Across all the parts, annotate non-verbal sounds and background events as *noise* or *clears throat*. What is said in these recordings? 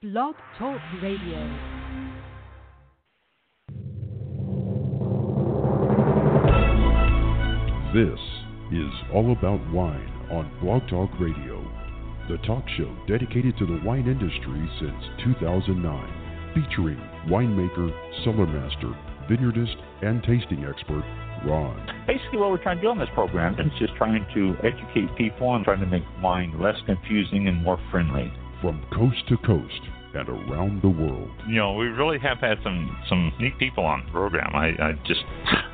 Blog Talk Radio. This is All About Wine on Blog Talk Radio, the talk show dedicated to the wine industry since 2009, featuring winemaker, cellar master, vineyardist, and tasting expert Ron. Basically, what we're trying to do on this program is just trying to educate people and trying to make wine less confusing and more friendly. From coast to coast and around the world. You know, we really have had some some neat people on the program. I, I just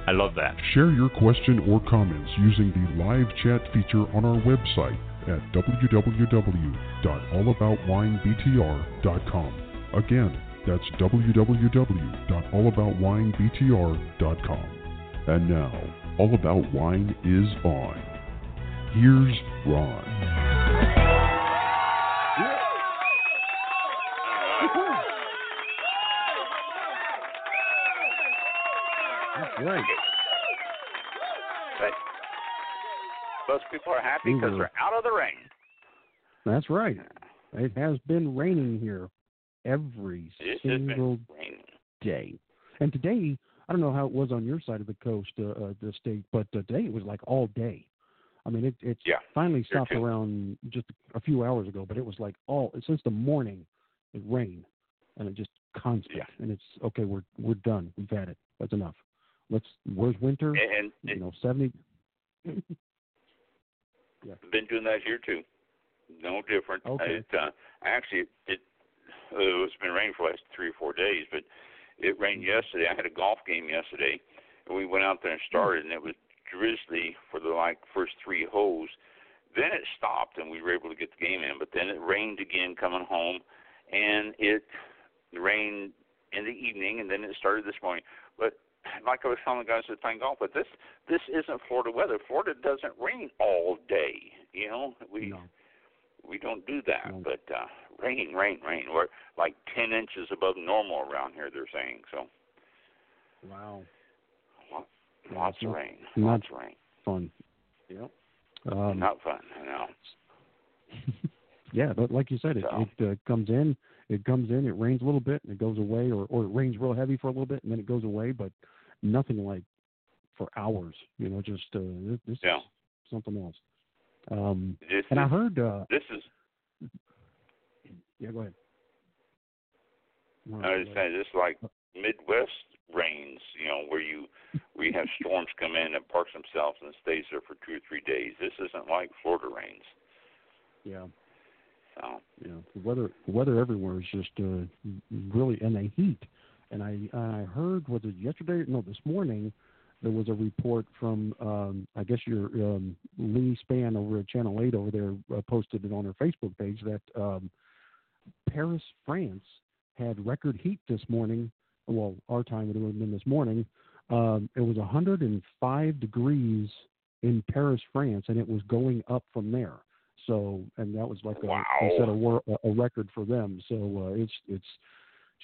I love that. Share your question or comments using the live chat feature on our website at www.allaboutwinebtr.com. Again, that's www.allaboutwinebtr.com. And now, All About Wine is on. Here's Ron. Right. But most people are happy because Mhm. they're out of the rain. That's right. It has been raining here every It single day. And today, I don't know how it was on your side of the coast, uh, uh, the state, but today it was like all day. I mean, it it's Yeah, finally stopped too. around just a few hours ago, but it was like all since the morning it rained, and it just constant. Yeah. And it's okay. We're we're done. We've had it. That's enough. Let's. Where's winter? And, You know, seventy. *laughs* yeah. been doing that here too. No different. Okay. It, uh, actually, it uh, it's been raining for the last three or four days, but it rained yesterday. I had a golf game yesterday, and we went out there and started, and it was drizzly for the like first three holes. Then it stopped, and we were able to get the game in. But then it rained again coming home, and it rained in the evening, and then it started this morning. But *clears throat* like I was telling the guys that playing golf, but this this isn't Florida weather. Florida doesn't rain all day. You know, we No. we don't do that. No. But uh rain, rain, rain. We're like ten inches above normal around here. They're saying so. Wow. Lots it's of rain. not- Lots of rain. Fun. Yep. Um, Not fun. I know. *laughs* Yeah, but like you said, it, So- it uh, comes in, it comes in, it rains a little bit, and it goes away, or or it rains real heavy for a little bit, and then it goes away, but nothing like for hours. You know, just uh, this, this Yeah. is something else. Um, This and I heard, uh, this is yeah, go ahead. No, I was saying this is like Midwest rains, you know, where you where you have storms come in and parks themselves and stays there for two or three days. This isn't like Florida rains. yeah, So yeah. The weather, the weather everywhere is just uh, really, and the heat. And I, I heard was it yesterday? No, this morning. There was a report from, um, I guess your um, Leigh Spann over at Channel Eight over there uh, posted it on her Facebook page that um, Paris, France, had record heat this morning. Well, our time it would have been this morning. Um, it was 105 degrees in Paris, France, and it was going up from there. So, and that was like a, Wow. they set a, a record for them. So uh, it's it's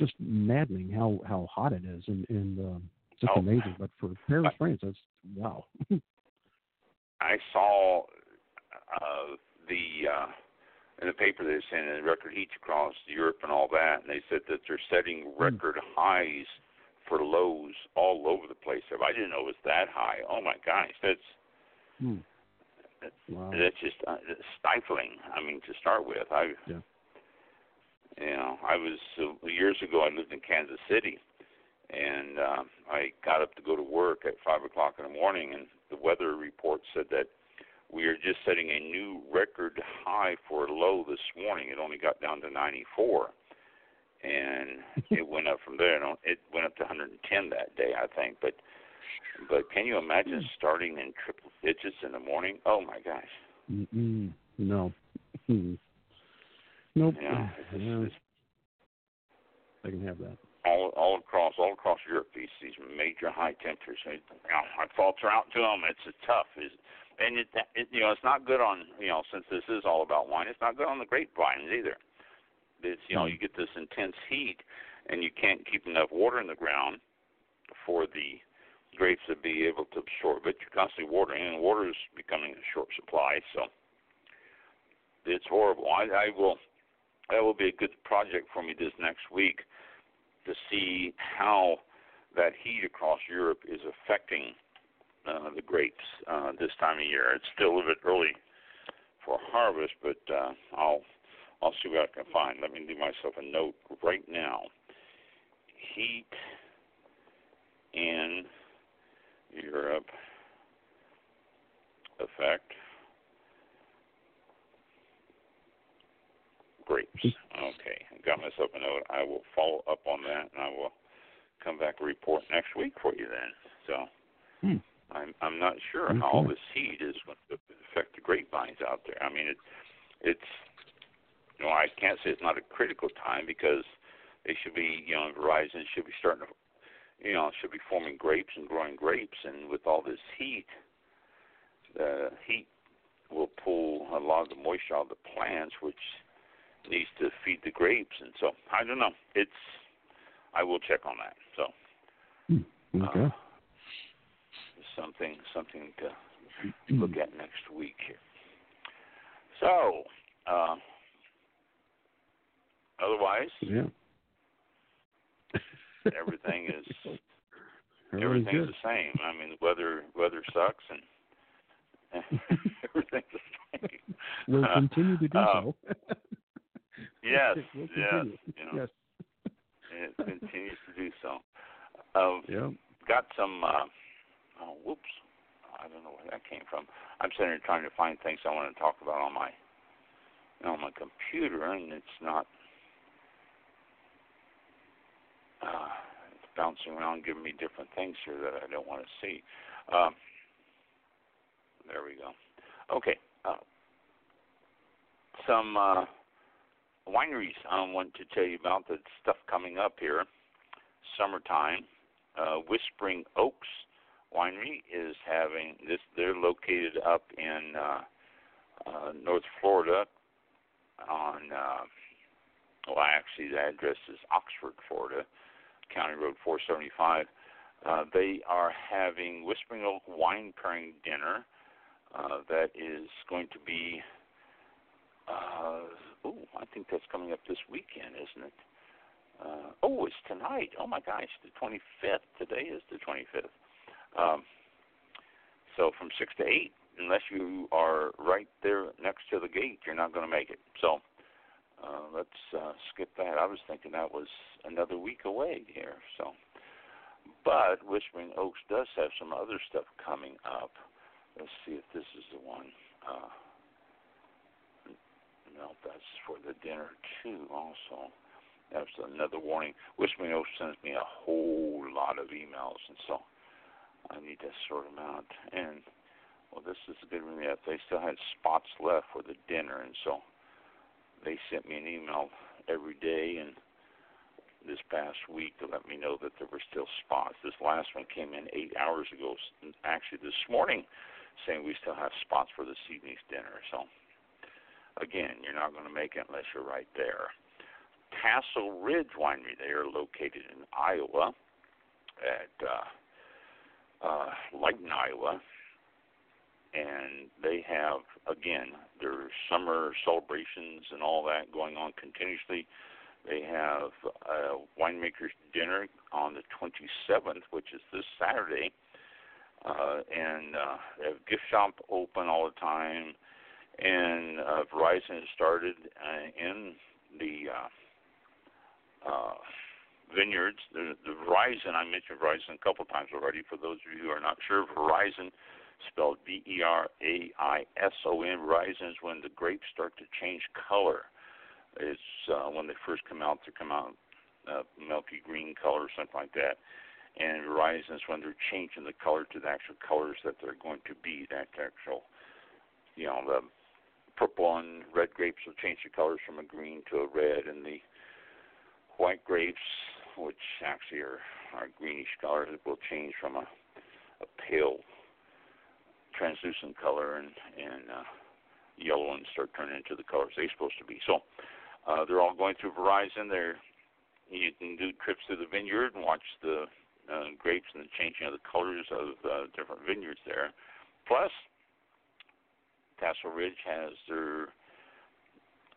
just maddening how how hot it is, and and um, just Oh. amazing. But for Paris, But- France, that's wow. *laughs* I saw uh, the uh, in the paper they sent in record heats across Europe and all that, and they said that they're setting record highs for lows all over the place. I didn't know it was that high. Oh my gosh, that's Hmm. Wow. that's just uh, stifling. I mean, to start with, I Yeah. You know I was uh, years ago. I lived in Kansas City, and uh, I got up to go to work at five o'clock in the morning, and the weather report said that we are just setting a new record high for a low this morning. It only got down to 94, and *laughs* it went up from there. And it went up to 110 that day, I think. But but can you imagine starting in triple digits in the morning? Oh my gosh! Mm-mm. No. *laughs* Hmm. Nope. Yeah, it's, Yeah, it's I can have that. all all across all across Europe these these major high temperatures. It, you know, my are out to them. It's a tough, is and it, it you know it's not good on you know since this is all about wine. It's not good on the grapevines either. It's you know Mm. you get this intense heat and you can't keep enough water in the ground for the grapes to be able to absorb it. You're constantly watering, and water is becoming a short supply. So it's horrible. I, I will that will be a good project for me this next week to see how that heat across Europe is affecting uh, the grapes uh, this time of year. It's still a little bit early for harvest, but uh, I'll I'll see what I can find. Let me do myself a note right now. Heat in Europe effect grapes. Okay, I got myself a note. I will follow up on that, and I will come back and report next week for you. Then, so hmm. I'm I'm not sure okay. how all this heat is going to affect the grapevines out there. I mean, it it's you know I can't say it's not a critical time because they should be you know veraison should be starting to you know should be forming grapes and growing grapes, and with all this heat, the heat will pull a lot of the moisture out of the plants, which needs to feed the grapes, and so I don't know. It's I will check on that. So hmm. okay. Uh, something something to look at next week here. So, uh, otherwise, yeah, *laughs* everything is everything's the same. I mean, weather weather sucks and *laughs* everything's the same. We'll uh, continue to do uh, so. Yes, *laughs* we'll yes, you know, yes. it *laughs* continues to do so. Um, yeah. Got some. Uh, oh, whoops. I don't know where that came from. I'm sitting here trying to find things I want to talk about on my on my computer, and it's not. Uh, it's bouncing around, giving me different things here that I don't want to see. Um, there we go. Okay. Uh, some uh, wineries I want to tell you about the stuff coming up here. Summertime. Uh, Whispering Oaks Winery is having this. They're located up in uh, uh, North Florida. On uh, well, actually, the address is Oxford, Florida, County Road 475. Uh, they are having Whispering Oak wine pairing dinner. Uh, that is going to be. Uh, oh, I think that's coming up this weekend, isn't it? Uh, oh, it's tonight. Oh my gosh, the 25th. Today is the 25th. Um, so from six to eight, unless you are right there next to the gate, you're not going to make it. So uh, let's uh, skip that. I was thinking that was another week away here. So, but Whispering Oaks does have some other stuff coming up. Let's see if this is the one. Uh, no, that's for the dinner too. Also, that's another warning. Oaks sends me a whole lot of emails, and so I need to sort them out. And well, this is a good one. Yeah, they still had spots left for the dinner, and so they sent me an email every day and this past week to let me know that there were still spots. This last one came in eight hours ago, actually this morning, saying we still have spots for this evening's dinner. So again, you're not going to make it unless you're right there. Tassel Ridge Winery, they are located in Iowa at uh, uh, Leighton, Iowa, and they have again their summer celebrations and all that going on continuously. They have a winemakers dinner on the 27th, which is this Saturday, uh, and uh, they have gift shop open all the time. And uh, veraison started uh, in the uh, uh, Vineyards. The, the veraison, I mentioned veraison a couple times already. For those of you who are not sure, veraison, spelled V-E-R-A-I-S-O-N. Veraison is when the grapes start to change color. It's uh, when they first come out, they come out uh, milky green color, or something like that. And veraison is when they're changing the color to the actual colors that they're going to be. That actual, you know, the purple and red grapes will change the colors from a green to a red, and the white grapes which actually are, are greenish color, it will change from a, a pale translucent color and, and uh, yellow and start turning into the colors they're supposed to be. So uh, they're all going through veraison. They're, you can do trips to the vineyard and watch the uh, grapes and the changing of the colors of uh, different vineyards there. Plus, Tassel Ridge has their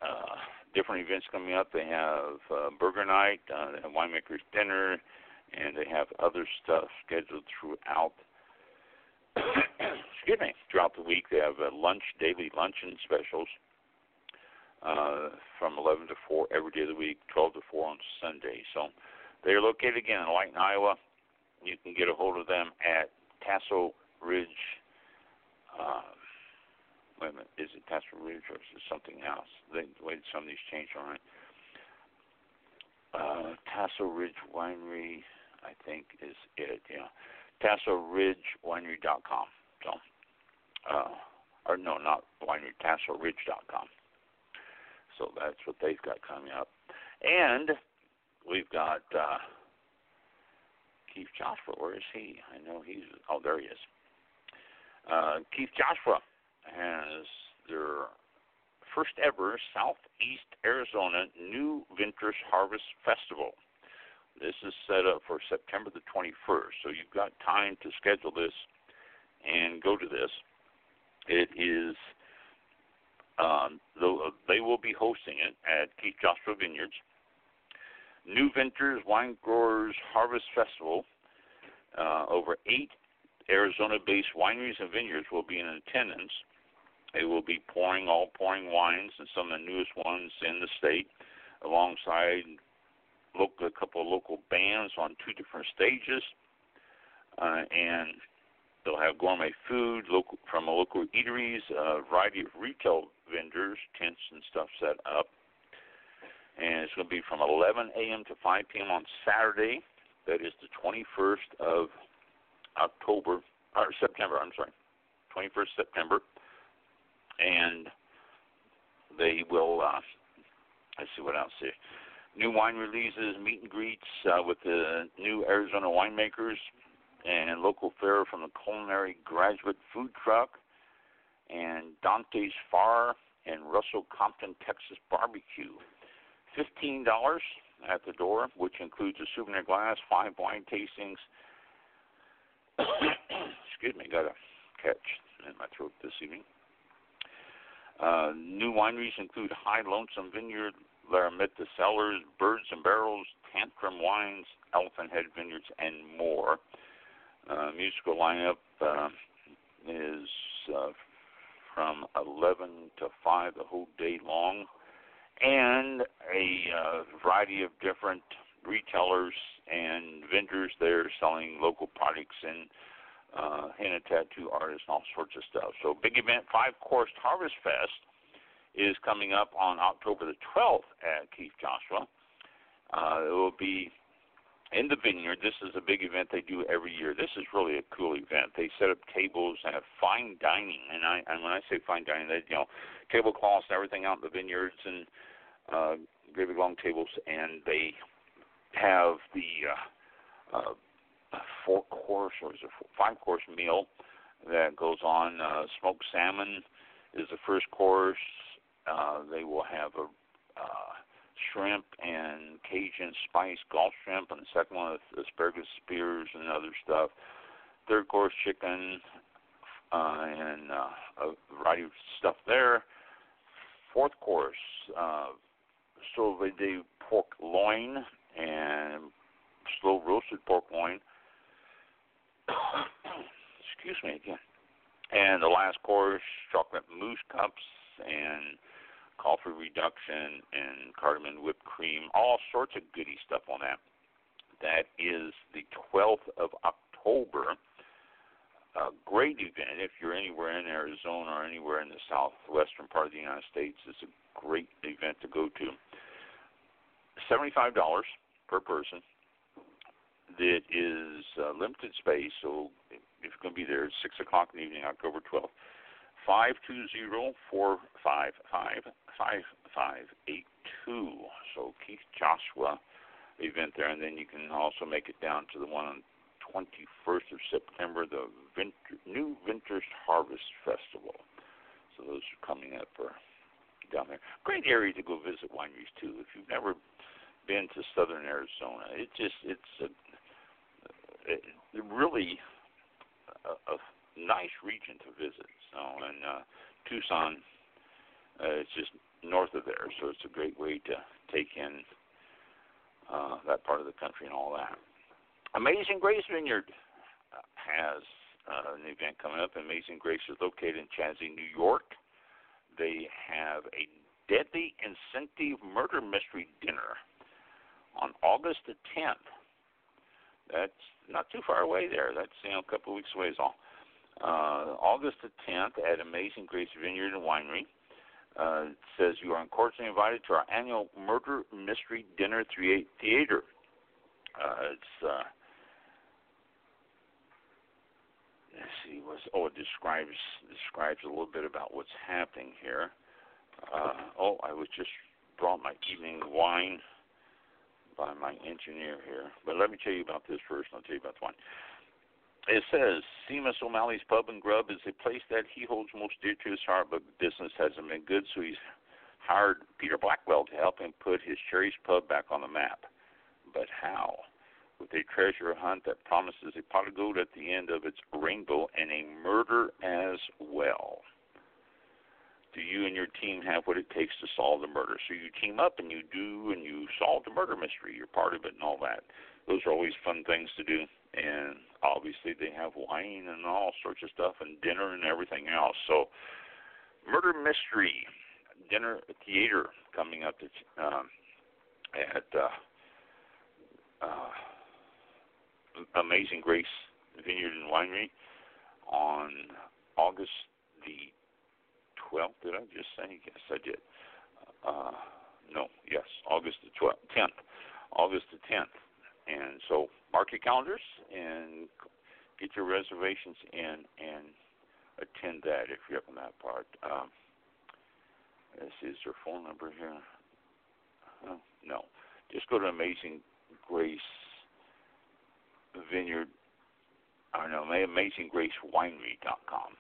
uh, different events coming up. They have uh, burger night, uh, they have winemakers dinner, and they have other stuff scheduled throughout. *coughs* excuse me. Throughout the week, they have a lunch, daily luncheon specials uh, from 11 to 4 every day of the week, 12 to 4 on Sunday. So they're located again in White, Iowa. You can get a hold of them at Castle Ridge. Uh, wait a minute, is it Tassel Ridge or is it something else? The way some of these change on it. Uh, Tassel Ridge Winery, I think, is it. Yeah, TasselRidgeWinery.com. So, uh, or no, not winery, TasselRidge.com. So that's what they've got coming up, and we've got uh, Keith Joshua. Where is he? I know he's. Oh, there he is. Uh, Kief-Joshua has their first ever Southeast Arizona New Vintners Harvest Festival. This is set up for September the 21st, so you've got time to schedule this and go to this. It is um, they will be hosting it at Kief-Joshua Vineyards. New Vintners Wine Growers Harvest Festival. Uh, over eight Arizona-based wineries and vineyards will be in attendance. They will be pouring all pouring wines and some of the newest ones in the state, alongside local, a couple of local bands on two different stages, uh, and they'll have gourmet food local from local eateries, a variety of retail vendors, tents and stuff set up. And it's going to be from 11 a.m. to 5 p.m. on Saturday. That is the 21st of October or September. I'm sorry, 21st September and they will. Uh, let's see what else here. New wine releases, meet and greets uh, with the new Arizona winemakers, and local fare from the Culinary Graduate Food Truck, and Dante's Far and Russell Compton Texas Barbecue. Fifteen dollars at the door, which includes a souvenir glass, five wine tastings. *coughs* Excuse me, got a catch in my throat this evening. Uh, new wineries include High Lonesome Vineyard, Laramitta Cellars, Birds and Barrels, Tantrum Wines, Elephant Head Vineyards, and more. Uh, musical lineup uh, is uh, from 11 to 5 the whole day long, and a uh, variety of different retailers and vendors there selling local products and uh, henna tattoo artists, and all sorts of stuff. So, big event, five course Harvest Fest is coming up on October the 12th at Kief-Joshua. Uh, it will be in the vineyard. This is a big event they do every year. This is really a cool event. They set up tables and have fine dining, and I and when I say fine dining, they you know tablecloths and everything out in the vineyards and uh, great big long tables, and they have the uh, uh, four course or is it five course meal that goes on. Uh, smoked salmon is the first course. Uh, they will have a uh, shrimp and Cajun spice Gulf shrimp, and the second one is asparagus spears and other stuff. Third course chicken uh, and uh, a variety of stuff there. Fourth course, uh, so they do pork loin and slow roasted pork loin *coughs* excuse me again. And the last course, chocolate mousse cups and coffee reduction and cardamom whipped cream, all sorts of goody stuff on that. That is the 12th of October. A great event if you're anywhere in Arizona or anywhere in the southwestern part of the United States. It's a great event to go to. $75 per person that is uh, limited space, so if you're going to be there, it's 6 o'clock in the evening, October 12th. 520 455 5582. So Keith Joshua event there, and then you can also make it down to the one on 21st of September, the Vinter, New Vintners Harvest Festival. So those are coming up for down there. Great area to go visit wineries too. If you've never been to southern Arizona, it just it's a really a, a nice region to visit. So, and uh, Tucson, uh, it's just north of there, so it's a great way to take in uh, that part of the country and all that. Amazing Grace Vineyard has uh, an event coming up. Amazing Grace is located in Chazy, New York. They have a deadly incentive murder mystery dinner on August the 10th. That's not too far away there. That's you know a couple of weeks away is all. Uh, August the 10th at Amazing Grace Vineyard and Winery. Uh, it says you are cordially invited to our annual Murder Mystery Dinner Theater. Uh, it's uh, let's see, what's oh it describes describes a little bit about what's happening here. Uh, oh, I was just brought my evening wine by my engineer here. But let me tell you about this first, and I'll tell you about the wine. It says Seamus O'Malley's Pub and Grub is a place that he holds most dear to his heart, but business hasn't been good, so he's hired Peter Blackwell to help him put his Cherries Pub back on the map. But how? With a treasure hunt that promises a pot of gold at the end of its rainbow and a murder as well do you and your team have what it takes to solve the murder? So you team up and you do and you solve the murder mystery. You're part of it and all that. Those are always fun things to do. And obviously they have wine and all sorts of stuff and dinner and everything else. So murder mystery dinner theater coming up um, at uh, uh, Amazing Grace Vineyard and Winery on August the 12th. Did I just say? Yes, I did. Uh, no, yes, August the 12th, 10th. August the 10th. And so mark your calendars and get your reservations in and attend that if you're up in that part. Um, this is their phone number here. Uh, no, just go to Amazing Grace Vineyard. I don't know, AmazingGraceWinery.com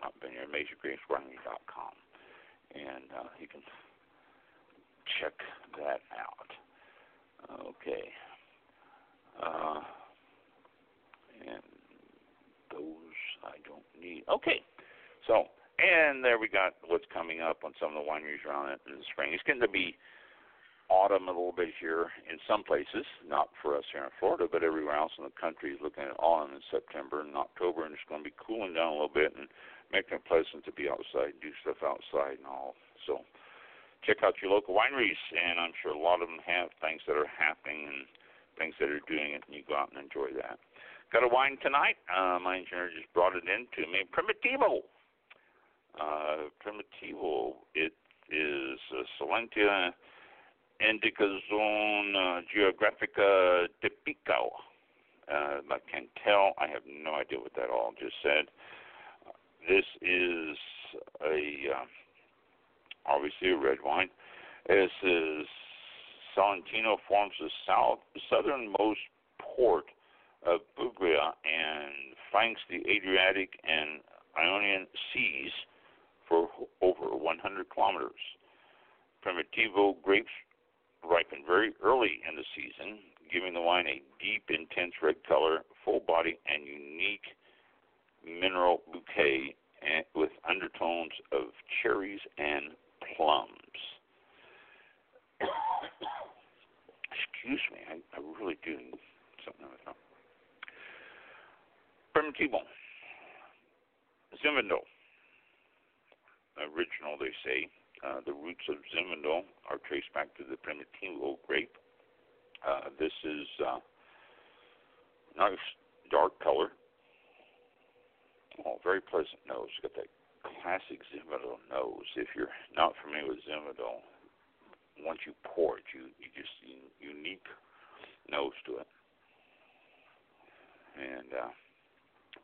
not been here, MajorGraceWinery.com, and uh, you can check that out. Okay. Uh, and those I don't need. Okay. So, and there we got what's coming up on some of the wineries around it in the spring. It's going to be autumn a little bit here in some places, not for us here in Florida, but everywhere else in the country is looking at autumn in September and October, and it's going to be cooling down a little bit and making it pleasant to be outside, do stuff outside and all. So check out your local wineries, and I'm sure a lot of them have things that are happening and things that are doing it, and you go out and enjoy that. Got a wine tonight. Uh, my engineer just brought it in to me. Primitivo. Uh, Primitivo. It is uh, Salentia Indica Zone uh, Geographica Tipico. Uh, I can tell. I have no idea what that all just said. This is a uh, obviously a red wine. This is Salentino forms the south southernmost port of Puglia and flanks the Adriatic and Ionian seas for over 100 kilometers. Primitivo grapes ripen very early in the season, giving the wine a deep, intense red color, full body, and unique mineral bouquet with undertones of cherries and plums. *coughs* Excuse me, I, I really do need something like that. Primitivo. Zinfandel. Original, they say. Uh, the roots of Zinfandel are traced back to the Primitivo grape. Uh, this is uh, nice dark color, Oh, very pleasant nose. Got that classic Zinfandel nose. If you're not familiar with Zinfandel, once you pour it, you you just unique nose to it. And uh,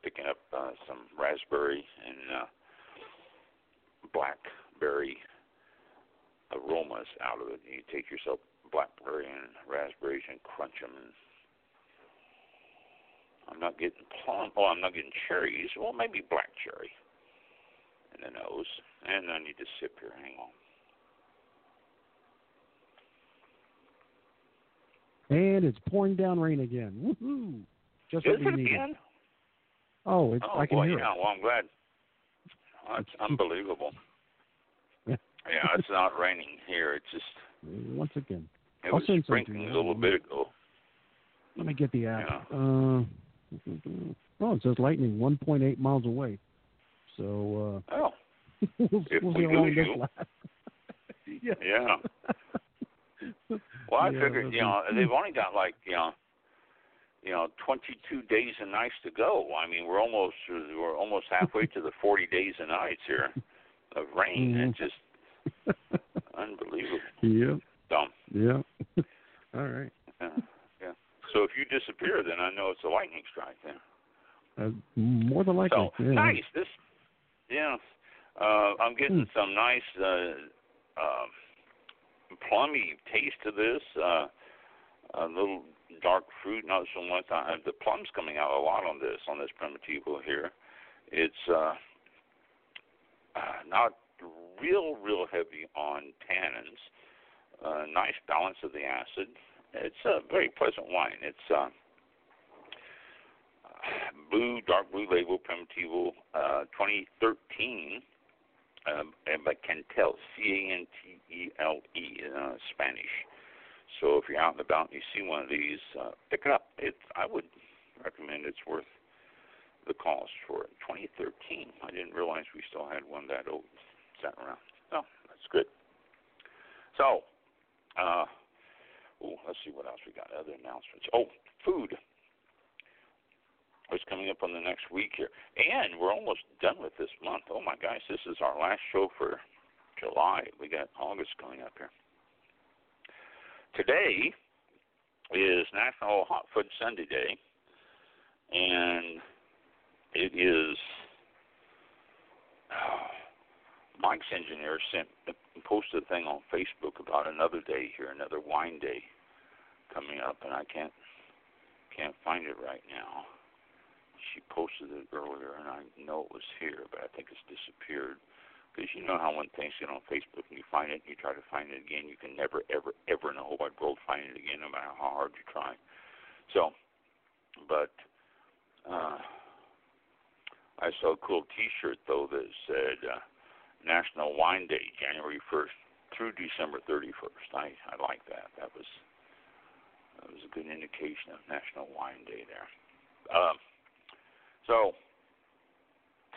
picking up uh, some raspberry and uh, blackberry aromas out of it. You take yourself blackberry and raspberries and crunch them and I'm not getting plum. Oh, I'm not getting cherries. Well, maybe black cherry in the nose. And I need to sip here. Hang on. And it's pouring down rain again. Woohoo! Just Is what we it needed. again? Oh, it's, Oh I can boy, hear yeah. it. Well, I'm glad. Oh, it's *laughs* unbelievable. yeah, it's not *laughs* raining here. It's just Once again, it I'll was send some to sprinkling a little bit ago. let me get the app. Yeah. Uh, oh, it says lightning 1.8 miles away. So Oh, uh, *laughs* we'll, If we'll we see how lose this you. *laughs* yeah. yeah. Well, I Yeah, figured, you know, they've only got like, you know, you know, 22 days and nights to go. I mean, we're almost we're almost halfway to the *laughs* 40 days and nights here of rain. Mhm. It's just unbelievable. Yeah. Dumb. Yep. All right. So if you disappear, then I know it's a lightning strike. Then. Uh, more than likely. So yeah. nice. This, yeah. Uh, I'm getting Hmm. some nice uh, uh, plummy taste to this. Uh, a little dark fruit, not so much. Uh, the plum's coming out a lot on this on this primitivo here. It's uh, uh, not real, real heavy on tannins. Uh, nice balance of the acid. It's a very pleasant wine. It's uh, blue, dark blue label, Primitivo, uh, 2013, um, and by Cantele, C-A-N-T-E-L-E, uh, Spanish. So if you're out and about and you see one of these, uh, pick it up. It's I would recommend it's worth the cost for it. 2013. I didn't realize we still had one that old sat around. Oh, that's good. So, uh, oh, let's see what else we got. Other announcements. Oh, food what's coming up on the next week here. And we're almost done with this month. Oh my gosh, this is our last show for July. We got August coming up here. Today is National Hot Fudge Sundae Day, and it is *sighs* Mike's engineer sent posted a thing on Facebook about another day here, another wine day coming up, and I can't can't find it right now she posted it earlier, and I know it was here, but I think it's disappeared. Because you know how when things get on Facebook and you find it and you try to find it again, you can never, ever, ever in the whole wide world find it again, no matter how hard you try. So, but uh, I saw a cool T-shirt though that said uh, National Wine Day, January 1st through December 31st. I I like that. That was that was a good indication of National Wine Day there. Um, so,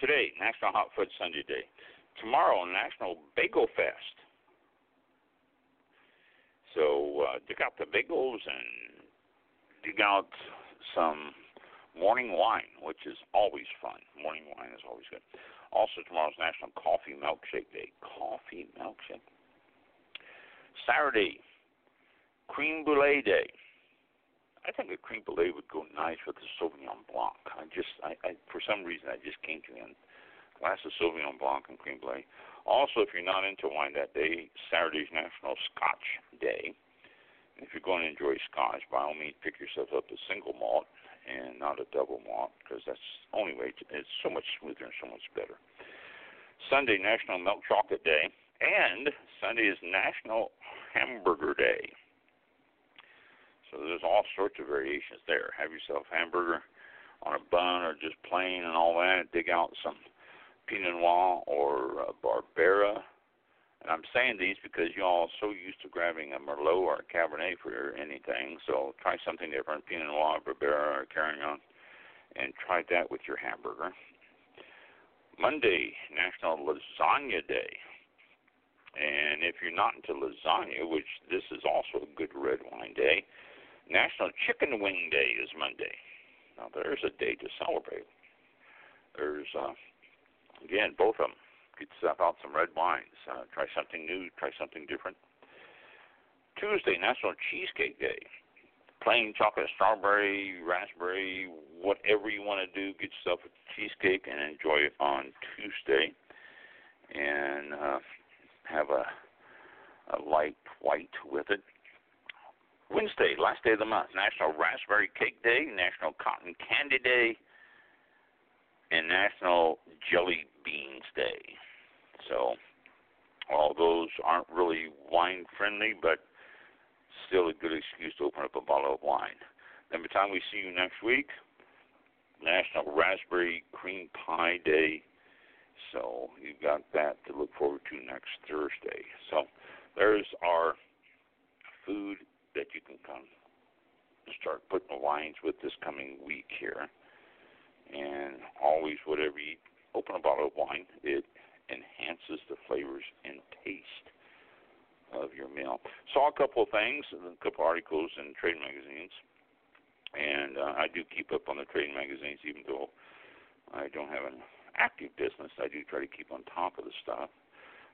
today, National Hot Fudge Sundae Day. Tomorrow, National Bagel Fest. So, uh, dig out the bagels and dig out some morning wine, which is always fun. Morning wine is always good. Also, tomorrow's National Coffee Milkshake Day. Coffee Milkshake. Saturday, Cream Brulee Day. I think a cream brulee would go nice with a Sauvignon Blanc. I just, I, I for some reason, I just came to me. A glass of Sauvignon Blanc and cream brulee. Also, if you're not into wine that day, Saturday's National Scotch Day. If you're going to enjoy Scotch, by all means, pick yourself up a single malt and not a double malt, because that's the only way. To, it's so much smoother and so much better. Sunday, National Milk Chocolate Day, and Sunday is National Hamburger Day. So there's all sorts of variations there. Have yourself hamburger on a bun or just plain and all that. Dig out some Pinot Noir or uh, Barbera. And I'm saying these because you all are so used to grabbing a Merlot or a Cabernet for anything. So try something different, Pinot Noir, Barbera, or Carignan, and try that with your hamburger. Monday, National Lasagna Day. And if you're not into lasagna, which this is also a good red wine day, National Chicken Wing Day is Monday. Now there's a day to celebrate. There's uh, again both of them. Get yourself out some red wines. Uh, try something new. Try something different. Tuesday, National Cheesecake Day. Plain chocolate, strawberry, raspberry, whatever you want to do. Get yourself a cheesecake and enjoy it on Tuesday. And uh, have a, a light white with it. Wednesday, last day of the month, National Raspberry Cake Day, National Cotton Candy Day, and National Jelly Beans Day. So, all those aren't really wine friendly, but still a good excuse to open up a bottle of wine. Then by the time we see you next week, National Raspberry Cream Pie Day, So you've got that to look forward to next Thursday. So there's our food that you can come start putting the wines with this coming week here. And always, whatever you open a bottle of wine, it enhances the flavors and taste of your meal. Saw a couple of things, a couple of articles in trade magazines, and uh, I do keep up on the trade magazines, even though I don't have an active business. I do try to keep on top of the stuff,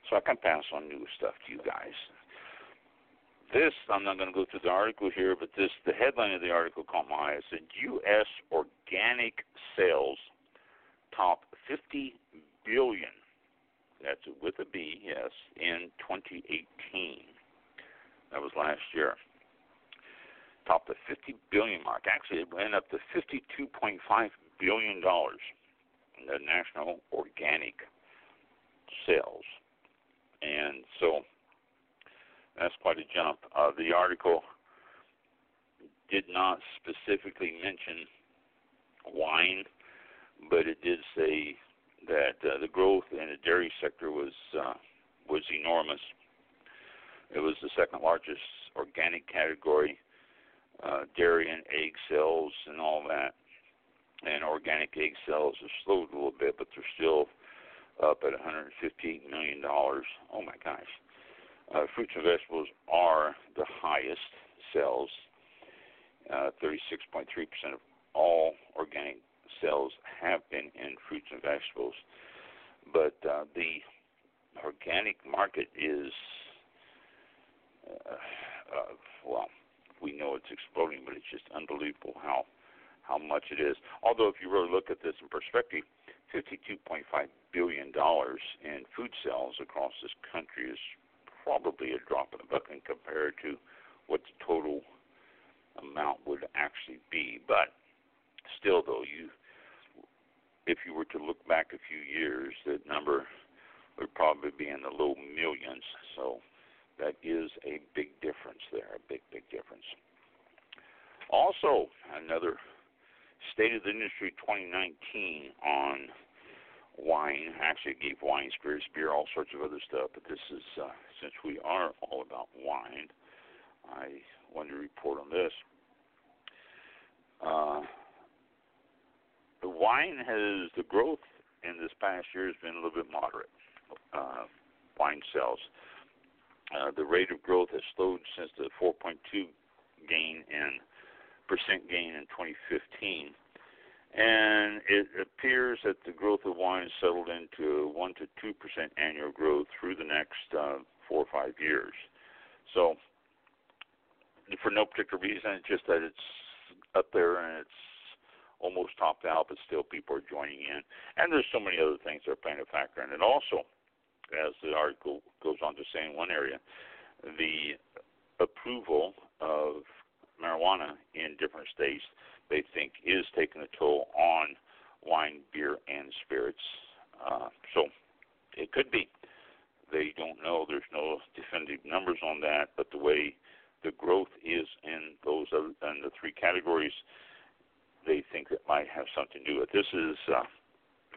so I can pass on new stuff to you guys this I'm not going to go through the article here, but this the headline of the article caught my eye. It said U.S. organic sales top 50 billion. That's with a B, yes, in 2018. That was last year. Top the 50 billion mark. Actually, it went up to 52.5 billion dollars in the national organic sales. And so that's quite a jump. Uh, the article did not specifically mention wine, but it did say that uh, the growth in the dairy sector was uh, was enormous. It was the second largest organic category, uh, dairy and egg sales and all that. And organic egg sales have slowed a little bit, but they're still up at 115 million dollars. Oh my gosh! Uh, fruits and vegetables are the highest sales. Uh, 36.3% of all organic sales have been in fruits and vegetables. But uh, the organic market is, uh, uh, well, we know it's exploding, but it's just unbelievable how how much it is. Although, if you really look at this in perspective, $52.5 billion in food sales across this country is probably a drop in the bucket compared to what the total amount would actually be. But still, though, you if you were to look back a few years, that number would probably be in the low millions. So that is a big difference there, a big, big difference. Also, another State of the Industry 2019 on wine. Actually, it gave wine, spirits, beer, all sorts of other stuff. But this is uh, since we are all about wine, I wanted to report on this. Uh, the wine has the growth in this past year has been a little bit moderate. Uh, wine sales. Uh, the rate of growth has slowed since the 4.2 gain in percent gain in 2015 and it appears that the growth of wine settled into one to two percent annual growth through the next uh, four or five years. So, for no particular reason, it's just that it's up there and it's almost topped out, but still people are joining in. And there's so many other things that are playing a factor in it. Also, as the article goes on to say in one area, the approval of marijuana in different states they think is taking a toll on wine, beer, and spirits. Uh, so it could be. They don't know. There's no definitive numbers on that, but the way the growth is in those other, in the three categories, they think that might have something to do with. This is uh,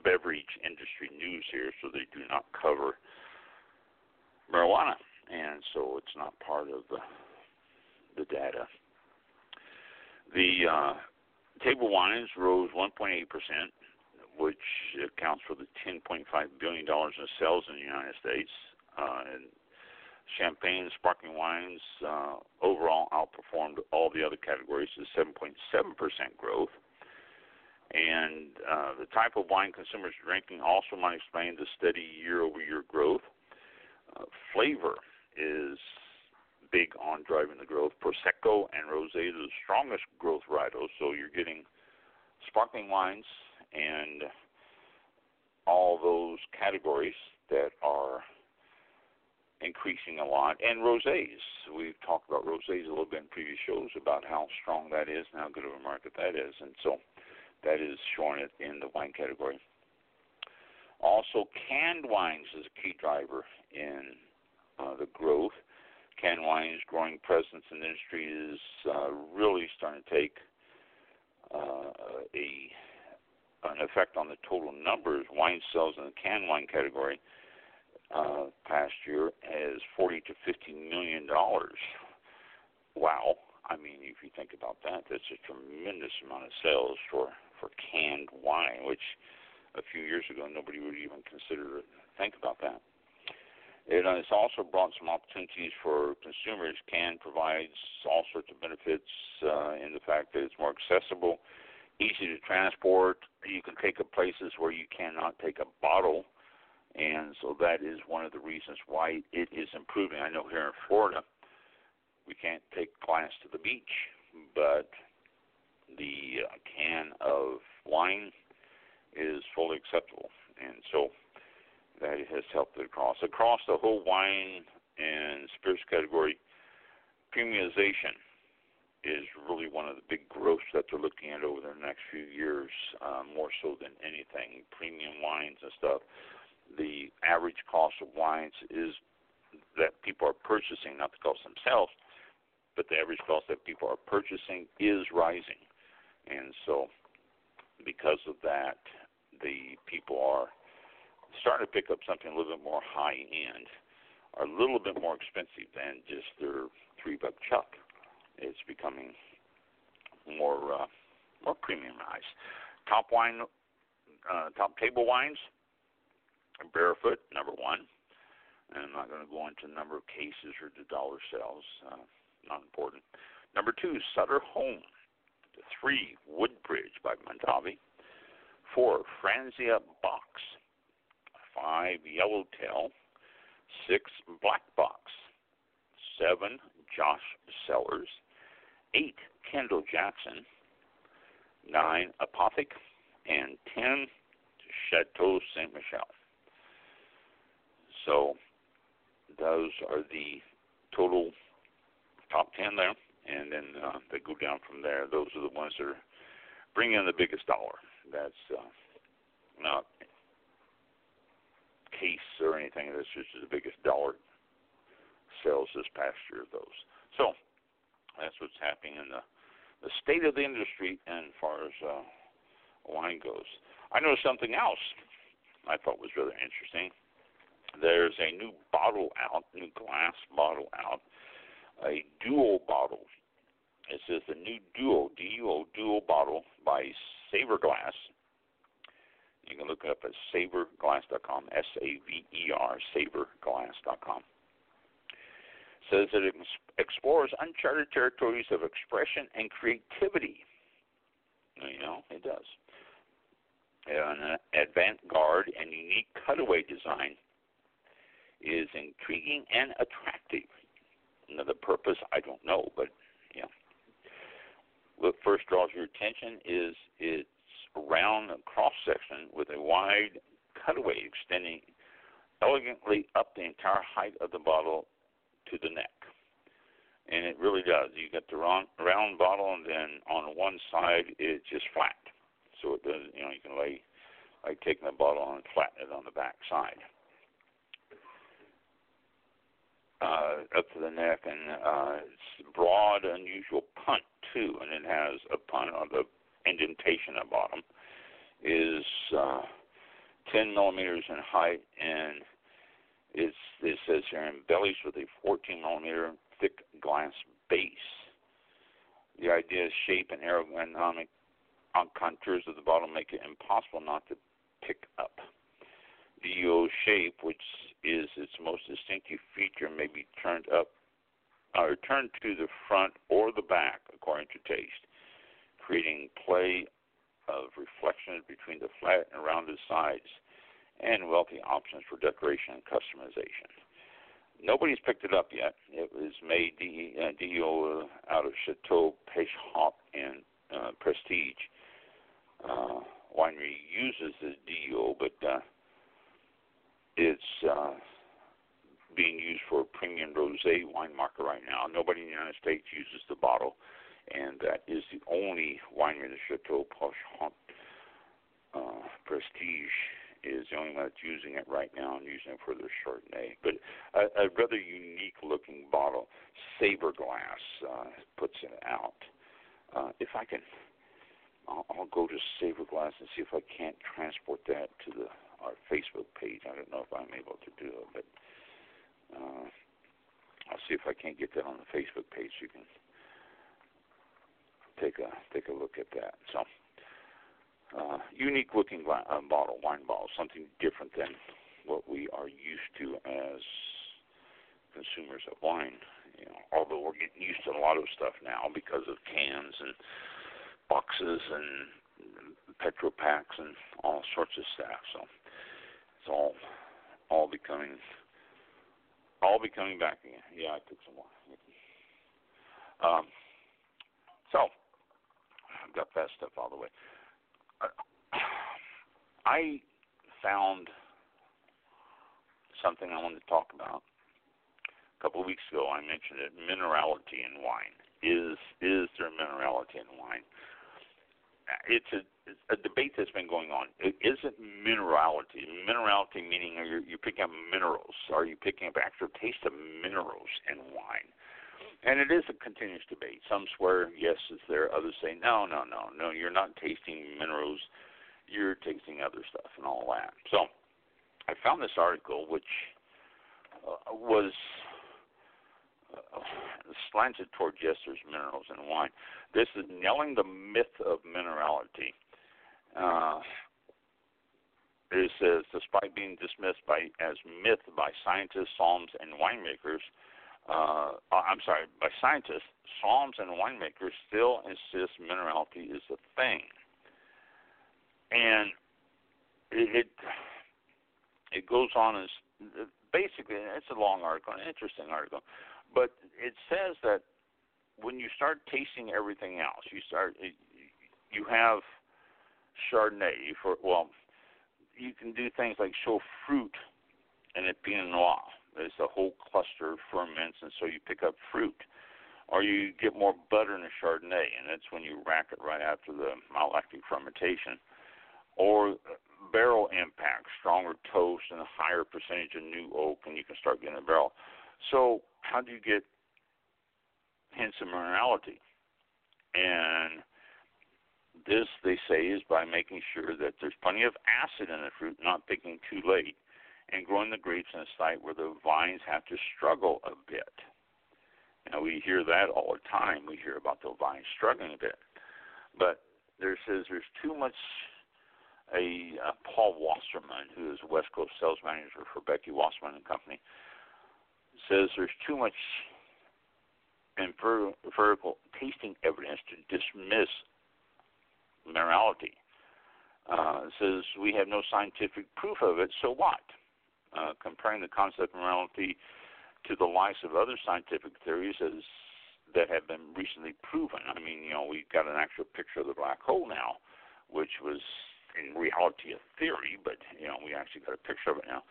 beverage industry news here, so they do not cover marijuana, and so it's not part of the the data. The uh, Table wines rose 1.8 percent, which accounts for the 10.5 billion dollars in sales in the United States. Uh, and champagne, sparkling wines uh, overall outperformed all the other categories to 7.7 percent growth. And uh, the type of wine consumers are drinking also might explain the steady year-over-year growth. Uh, flavor is big on driving the growth. Prosecco and rosé are the strongest growth varietals, so you're getting sparkling wines and all those categories that are increasing a lot, and rosés. We've talked about rosés a little bit in previous shows about how strong that is and how good of a market that is, and so that is showing it in the wine category. Also, canned wines is a key driver in uh, the growth canned wine's growing presence in the industry is uh, really starting to take uh, a an effect on the total numbers, wine sales in the canned wine category past year as 40 to 50 million dollars. Wow. I mean, if you think about that, that's a tremendous amount of sales for for canned wine, which a few years ago nobody would even consider think about that. It has also brought some opportunities for consumers. Can provides all sorts of benefits uh, in the fact that it's more accessible, easy to transport. You can take it places where you cannot take a bottle, and so that is one of the reasons why it is improving. I know here in Florida, we can't take glass to the beach, but the uh, can of wine is fully acceptable, and so that has helped it across across the whole wine and spirits category. Premiumization is really one of the big growths that they're looking at over the next few years, uh, more so than anything. Premium wines and stuff. The average cost of wines is that people are purchasing, not the cost themselves, but the average cost that people are purchasing is rising. And so, because of that, the people are starting to pick up something a little bit more high end, a little bit more expensive than just their three buck chuck. It's becoming more uh, more premiumized. Top wine, uh, top table wines, Barefoot number one. And I'm not going to go into the number of cases or the dollar sales. Uh, not important. Number two, Sutter Home. Three, Woodbridge by Mondavi. Four, Franzia Box. Five, Yellowtail. Six, Black Box. Seven, Josh Cellars. Eight, Kendall Jackson. Nine, Apothic. And ten, Chateau Saint Michelle. So those are the total top 10 there, and then uh, they go down from there. Those are the ones that are bringing in the biggest dollar. That's uh, not case or anything. That's just the biggest dollar sales this past year of those. So that's what's happening in the the state of the industry and as far as uh, wine goes. I know something else I thought was rather interesting. There's a new bottle out, new glass bottle out a dual bottle. It says the new duo, D-U-O, dual bottle by Saver Glass. You can look it up at saverglass.com, S-A-V-E-R, saverglass.com. Says that it explores uncharted territories of expression and creativity. You know, it does. An avant-garde and unique cutaway design is intriguing and attractive. The purpose, I don't know, but yeah. What first draws your attention is its round cross section with a wide cutaway extending elegantly up the entire height of the bottle to the neck. And it really does. You got the round, round bottle, and then on one side it's just flat. So it does. You know, you can lay like taking the bottle and flatten it on the back side uh, up to the neck, and uh, it's broad, unusual punt too, and it has a punt on the indentation at bottom. Is uh, 10 millimeters in height, and it's it says here embellished with a 14 millimeter thick glass base. The idea is shape and aerodynamic contours of the bottle make it impossible not to pick up. The O shape, which is its most distinctive feature, may be turned up or turned to the front or the back according to taste, creating play of reflections between the flat and rounded sides and wealthy options for decoration and customization. Nobody's picked it up yet. It was made DO uh, out of Chateau Peychaud and uh, Prestige. Uh, winery uses the DO, but uh, it's uh, being used for a premium rosé wine market right now. Nobody in the United States uses the bottle, and that is the only winery, the Chateau Peychaud uh, Prestige is the only one that's using it right now and using it for their Chardonnay. But a, a rather unique looking bottle. Saver Glass uh, puts it out. Uh, if I can I'll, I'll go to Saver Glass and see if I can't transport that to the our Facebook page. I don't know if I'm able to do it, but uh, I'll see if I can't get that on the Facebook page. You can take a take a look at that. So uh, unique looking uh, bottle, wine bottle, something different than what we are used to as consumers of wine. You know, although we're getting used to a lot of stuff now because of cans and boxes and petro packs and all sorts of stuff. So it's all all becoming all becoming back again. Yeah, I took some more. Um, so I've got that stuff all the way. I found something I wanted to talk about. A couple of weeks ago, I mentioned it: minerality in wine. Is is there minerality in wine? It's a a debate that's been going on. Is it minerality? Minerality meaning are you, you're picking up minerals? Are you picking up actual taste of minerals in wine? And it is a continuous debate. Some swear yes, it's there. Others say no, no, no, no. You're not tasting minerals. You're tasting other stuff and all that. So I found this article which uh, was slanted toward yes, there's minerals in wine. This is nailing the myth of minerality. Uh, it says, despite being dismissed by as myth by scientists, somms, and winemakers, uh, I'm sorry, by scientists, somms and winemakers still insist minerality is a thing, and it it, it goes on as basically it's a long article, an interesting article, but it says that when you start tasting everything else, you start you have Chardonnay for well, you can do things like show fruit in a Pinot Noir. There's a whole cluster of ferments, and so you pick up fruit. Or you get more butter in a Chardonnay, and that's when you rack it right after the malolactic fermentation. Or barrel impact, stronger toast and a higher percentage of new oak, and you can start getting a barrel. So how do you get hints of minerality? And this, they say, is by making sure that there's plenty of acid in the fruit, not picking too late, and growing the grapes in a site where the vines have to struggle a bit. Now, we hear that all the time. We hear about the vines struggling a bit. But there says there's too much. A uh, Paul Wasserman, who is West Coast sales manager for Becky Wasserman and Company, says there's too much empirical tasting evidence to dismiss minerality. Uh, says we have no scientific proof of it, so what? Uh, comparing the concept of minerality to the likes of other scientific theories as that have been recently proven. I mean, you know, we've got an actual picture of the black hole now, which was in reality a theory, but you know, we actually got a picture of it now.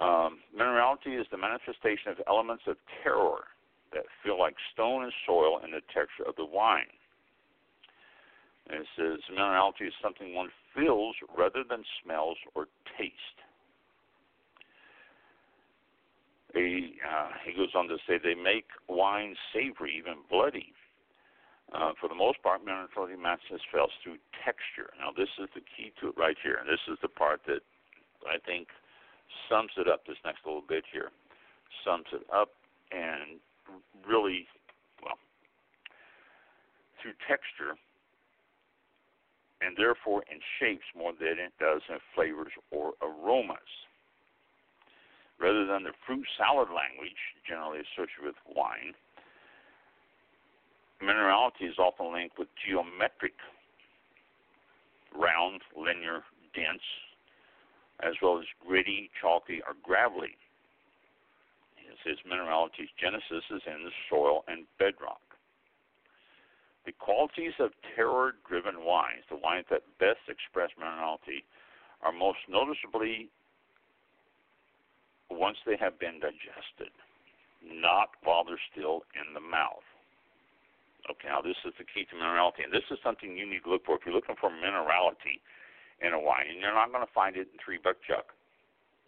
Um, minerality is the manifestation of elements of terroir that feel like stone and soil in the texture of the wine. And it says minerality is something one feels rather than smells or taste. He, uh, he goes on to say they make wine savory, even bloody. Uh, for the most part, minerality manifests through texture. Now, this is the key to it right here, and this is the part that I think sums it up. This next little bit here sums it up, and really, well, through texture, and therefore in shapes more than it does in flavors or aromas. Rather than the fruit salad language generally associated with wine, minerality is often linked with geometric, round, linear, dense, as well as gritty, chalky, or gravelly. It says minerality's genesis is in the soil and bedrock. The qualities of terroir driven wines, the wines that best express minerality, are most noticeably once they have been digested, not while they're still in the mouth. Okay, now this is the key to minerality, and this is something you need to look for. If you're looking for minerality in a wine, and you're not going to find it in Three Buck Chuck,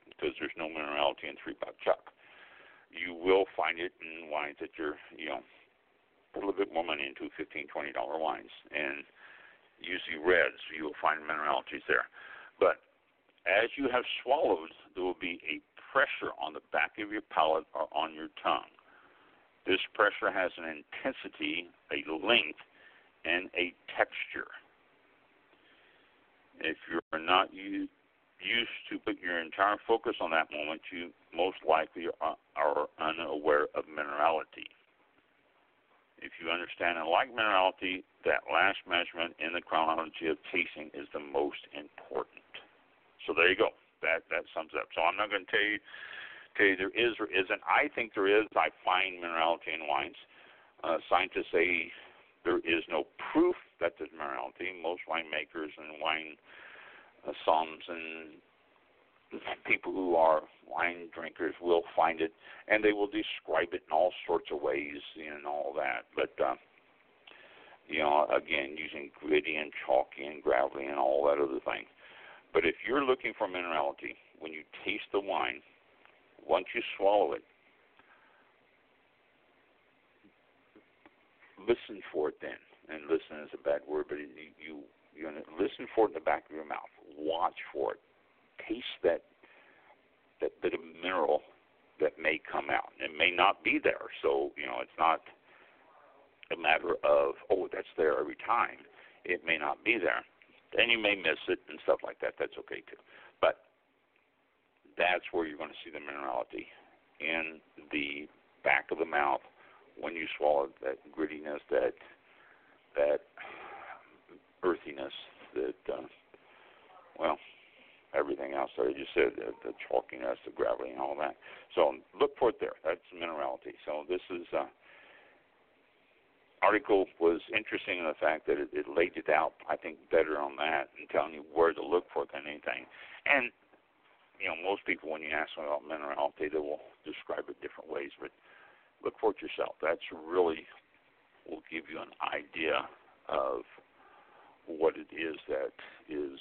because there's no minerality in Three Buck Chuck. You will find it in wines that you're, you know, put a little bit more money into fifteen, twenty dollar wines, and usually reds. You will find mineralities there. But as you have swallowed, there will be a pressure on the back of your palate or on your tongue. This pressure has an intensity, a length, and a texture. If you're not used to put your entire focus on that moment, you most likely are unaware of minerality. If you understand and like minerality, that last measurement in the chronology of tasting is the most important. So there you go. That that sums up. So I'm not going to tell you tell you there is or isn't. I think there is. I find minerality in wines. Uh, scientists say there is no proof there's minerality. Most winemakers and wine uh, somms and *laughs* people who are wine drinkers will find it, and they will describe it in all sorts of ways and all that. But uh, you know, again, using gritty and chalky and gravelly and all that other thing. But if you're looking for minerality, when you taste the wine, once you swallow it, listen for it then. And listen is a bad word, but you you you listen for it in the back of your mouth. Watch for it. Taste that that bit of mineral that may come out. It may not be there, so you know it's not a matter of oh that's there every time. It may not be there, and you may miss it and stuff like that. That's okay too. But that's where you're going to see the minerality in the back of the mouth when you swallow that grittiness, that that earthiness, that uh, well, everything else that I just said, the, the chalkiness, the gravity, and all that. So look for it there. That's minerality. So this is uh, article was interesting in the fact that it, it laid it out, I think, better on that and telling you where to look for it than anything. And you know, most people when you ask them about minerality, they will describe it different ways, but look for it yourself. That's really will give you an idea of what it is that is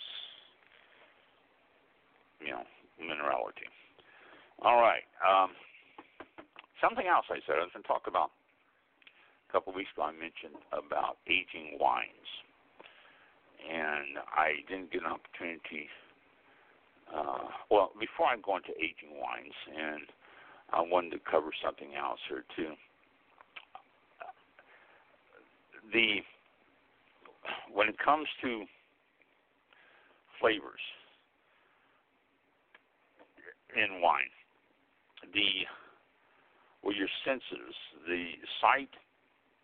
you know, minerality. All right. Um, something else I said I was going to talk about a couple of weeks ago. I mentioned about aging wines, and I didn't get an opportunity. Uh, well, before I go into aging wines, and I wanted to cover something else here too. The when it comes to flavors, in wine. The well, your senses, the sight,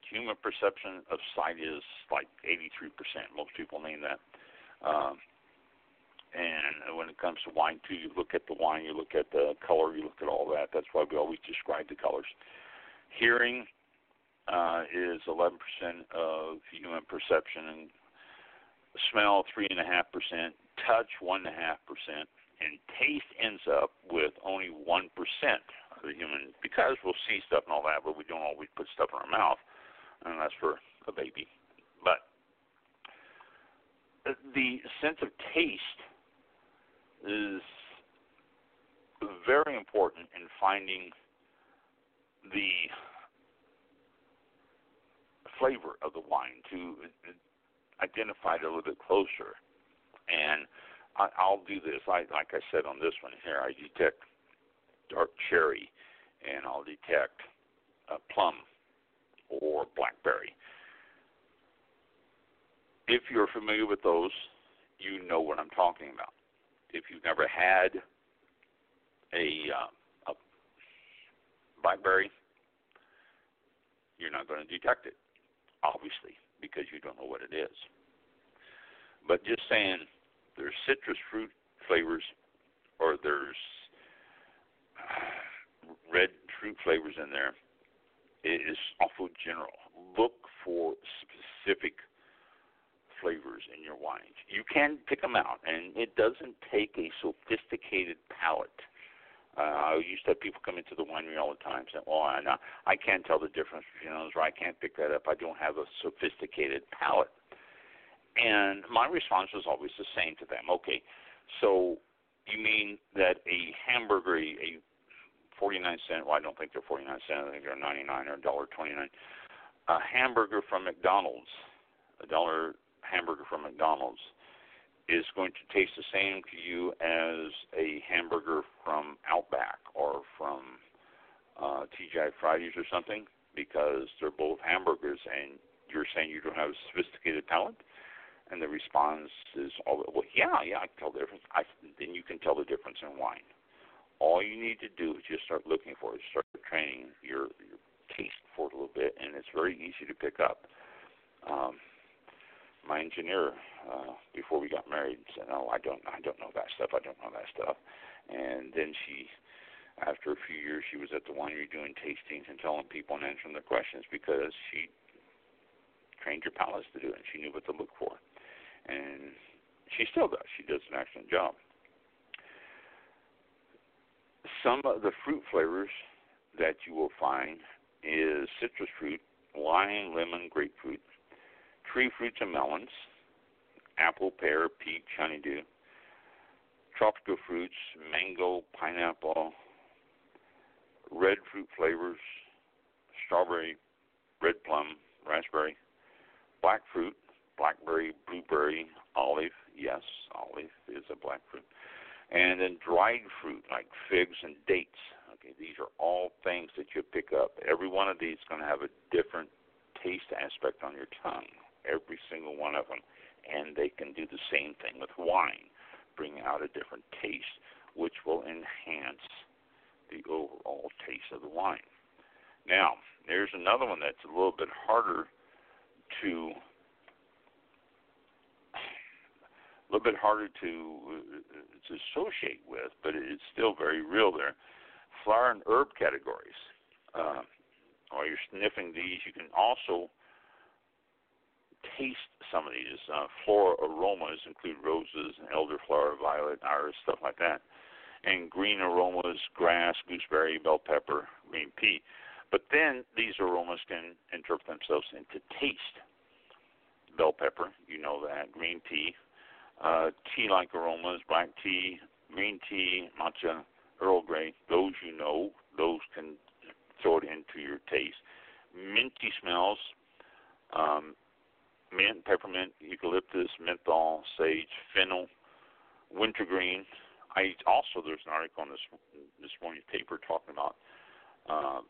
human perception of sight is like 83%. Most people name that. Um, and when it comes to wine, too, you look at the wine, you look at the color, you look at all that. That's why we always describe the colors. Hearing uh, is 11% of human perception, and smell 3.5%, touch 1.5%, and taste ends up with only one percent of the human because we'll see stuff and all that, but we don't always put stuff in our mouth, that's for a baby. But the sense of taste is very important in finding the flavor of the wine to identify it a little bit closer. And I, I'll do this. I like I said on this one here, I detect dark cherry, and I'll detect uh, plum or blackberry. If you're familiar with those, you know what I'm talking about. If you've never had a, uh, a blackberry, you're not going to detect it, obviously, because you don't know what it is. But just saying there's citrus fruit flavors or there's red fruit flavors in there. It is awful general. Look for specific flavors in your wines. You can pick them out, and it doesn't take a sophisticated palate. Uh, I used to have people come into the winery all the time saying, "Well, I, I can't tell the difference between those, or I can't pick that up. I don't have a sophisticated palate." And my response was always the same to them. Okay, so you mean that a hamburger, a 49 cent, well, I don't think they're 49 cents, I think they're 99 or $1.29. A hamburger from McDonald's, a dollar hamburger from McDonald's is going to taste the same to you as a hamburger from Outback or from uh, TGI Fridays or something because they're both hamburgers and you're saying you don't have a sophisticated palate? And the response is, all, well, yeah, yeah, I can tell the difference. I, then you can tell the difference in wine. All you need to do is just start looking for it, start training your, your taste for it a little bit, and it's very easy to pick up. Um, my engineer uh, before we got married said, "No, I don't. I don't know that stuff. I don't know that stuff." And then she, after a few years, she was at the winery doing tastings and telling people and answering their questions because she trained her palates to do it. and She knew what to look for, and she still does. She does an excellent job. Some of the fruit flavors that you will find is citrus fruit, lime, lemon, grapefruit, tree fruits and melons, apple, pear, peach, honeydew, tropical fruits, mango, pineapple, red fruit flavors, strawberry, red plum, raspberry, black fruit, blackberry, blueberry, olive. Yes, olive is a black fruit. And then dried fruit like figs and dates. Okay, these are all things that you pick up. Every one of these is going to have a different taste aspect on your tongue every single one of them. And they can do the same thing with wine, bring out a different taste, which will enhance the overall taste of the wine. Now, there's another one that's a little bit harder to a little bit harder to to associate with, but it's still very real there. Flower and herb categories. Uh, while you're sniffing these, you can also taste some of these. Uh, floral aromas include roses, and elderflower, violet, iris, stuff like that. And green aromas, grass, gooseberry, bell pepper, green pea. But then these aromas can interpret themselves into taste. Bell pepper, you know that. Green tea, uh, tea-like aromas, black tea, green tea, matcha, Earl Grey. Those you know. Those can throw it into your taste. Minty smells. Um, mint, peppermint, eucalyptus, menthol, sage, fennel, wintergreen. I also there's an article on this this morning's paper talking about uh,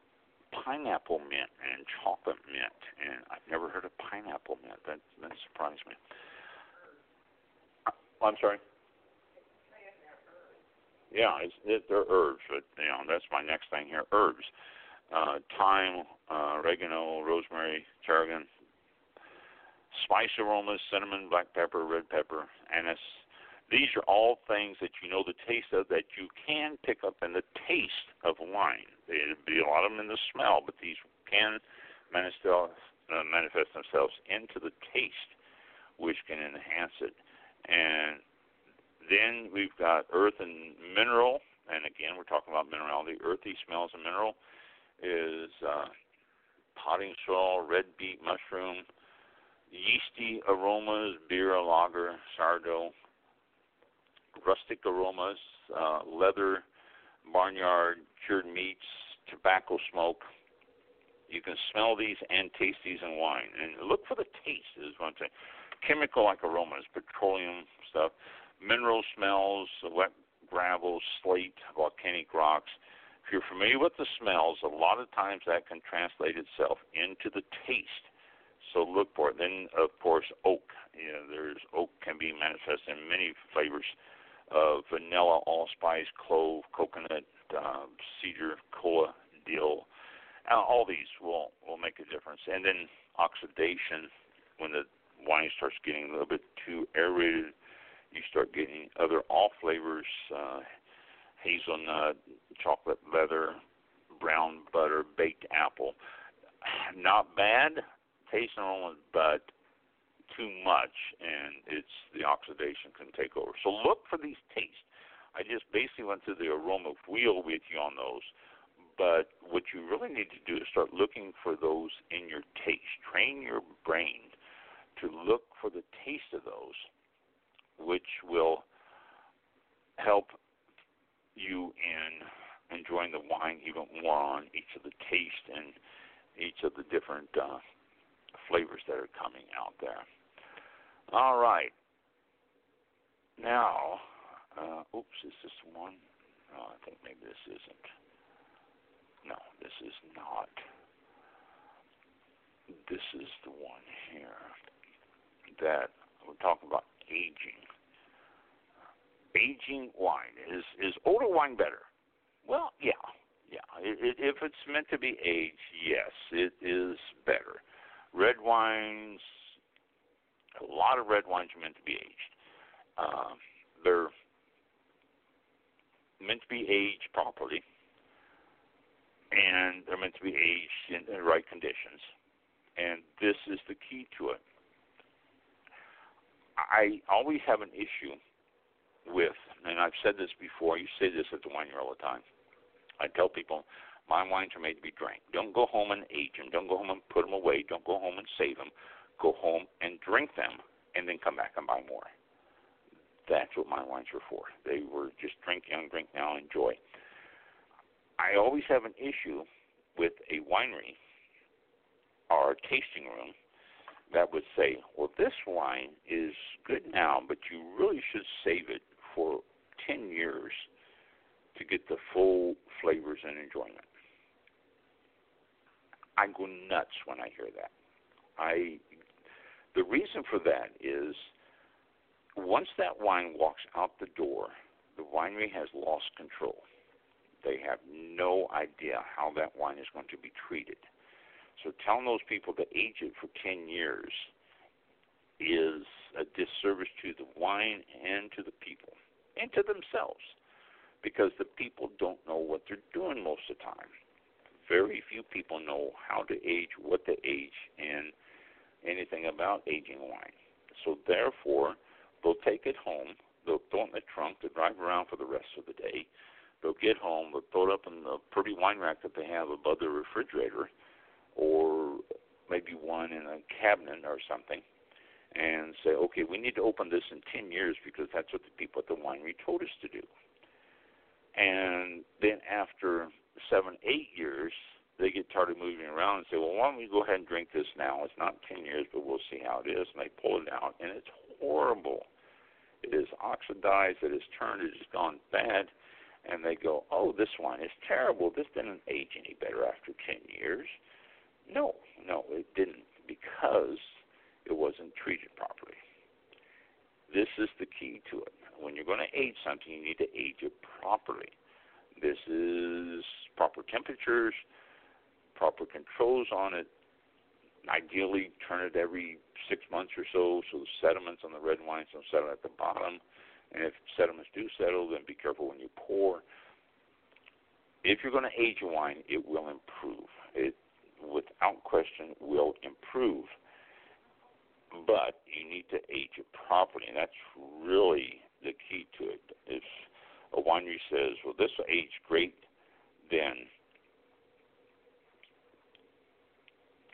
pineapple mint and chocolate mint, and I've never heard of pineapple mint. That that surprised me. Uh, I'm sorry. Yeah, it's, it, they're herbs, but you know that's my next thing here. Herbs, uh, thyme, uh, oregano, rosemary, tarragon, spice aromas, cinnamon, black pepper, red pepper, anise. These are all things that you know the taste of that you can pick up in the taste of wine. There'd be a lot of them in the smell, but these can manifest, uh, manifest themselves into the taste, which can enhance it. And then we've got earth and mineral, and again we're talking about minerality. Earthy smells and mineral is uh, potting soil, red beet, mushroom, yeasty aromas, beer, lager, sourdough, rustic aromas, uh, leather, barnyard, cured meats, tobacco smoke. You can smell these and taste these in wine. And look for the taste is one thing. Chemical like aromas, petroleum stuff, mineral smells, wet gravel, slate, volcanic rocks. If you're familiar with the smells, a lot of times that can translate itself into the taste so look for it. Then, of course, oak. You know, there's oak can be manifested in many flavors of vanilla, allspice, clove, coconut, um, cedar, koa, dill. Uh, all these will will make a difference. And then oxidation, when the wine starts getting a little bit too aerated, you start getting other off flavors, uh, hazelnut, chocolate leather, brown butter, baked apple. *sighs* Not bad, taste aroma, but too much, and it's the oxidation can take over. So look for these tastes. I just basically went through the aroma wheel with you on those, but what you really need to do is start looking for those in your taste. Train your brain to look for the taste of those, which will help you in enjoying the wine even more on each of the taste and each of the different uh, flavors that are coming out there. All right. Now, uh, oops, is this one? Oh, I think maybe this isn't. No, this is not. This is the one here that we're talking about aging. Aging wine is is older wine better? Well, yeah, yeah. If it's meant to be aged, yes, it is better. Red wines, a lot of red wines are meant to be aged. Uh, they're meant to be aged properly, and they're meant to be aged in the right conditions. And this is the key to it. I always have an issue with, and I've said this before. You say this at the wine year all the time. I tell people, my wines are made to be drank. Don't go home and age them. Don't go home and put them away. Don't go home and save them. Go home and drink them, and then come back and buy more. That's what my wines were for. They were just drink young, drink now, enjoy. I always have an issue with a winery or a tasting room that would say, well, this wine is good now, but you really should save it for 10 years to get the full flavors and enjoyment. I go nuts when I hear that. I the reason for that is once that wine walks out the door, the winery has lost control. They have no idea how that wine is going to be treated. So telling those people to age it for 10 years is a disservice to the wine and to the people and to themselves because the people don't know what they're doing most of the time. Very few people know how to age, what to age, and anything about aging wine. So therefore, they'll take it home, they'll throw it in the trunk to drive around for the rest of the day. They'll get home, they'll throw it up in the pretty wine rack that they have above the refrigerator, or maybe one in a cabinet or something, and say, okay, we need to open this in 10 years because that's what the people at the winery told us to do. And then after seven, eight years, they get tired of moving around and say, well, why don't we go ahead and drink this now? It's not 10 years, but we'll see how it is. And they pull it out, and it's horrible. It is oxidized, it is turned, it has gone bad. And they go, oh, this wine is terrible. This didn't age any better after 10 years. No, no, it didn't because it wasn't treated properly. This is the key to it. When you're going to age something, you need to age it properly. This is proper temperatures, proper controls on it. Ideally, turn it every six months or so, so the sediments on the red wines don't settle at the bottom. And if sediments do settle, then be careful when you pour. If you're going to age a wine, it will improve. It, without question, will improve. But you need to age it properly, and that's really the key to it. A winery says, "Well, this will age great," then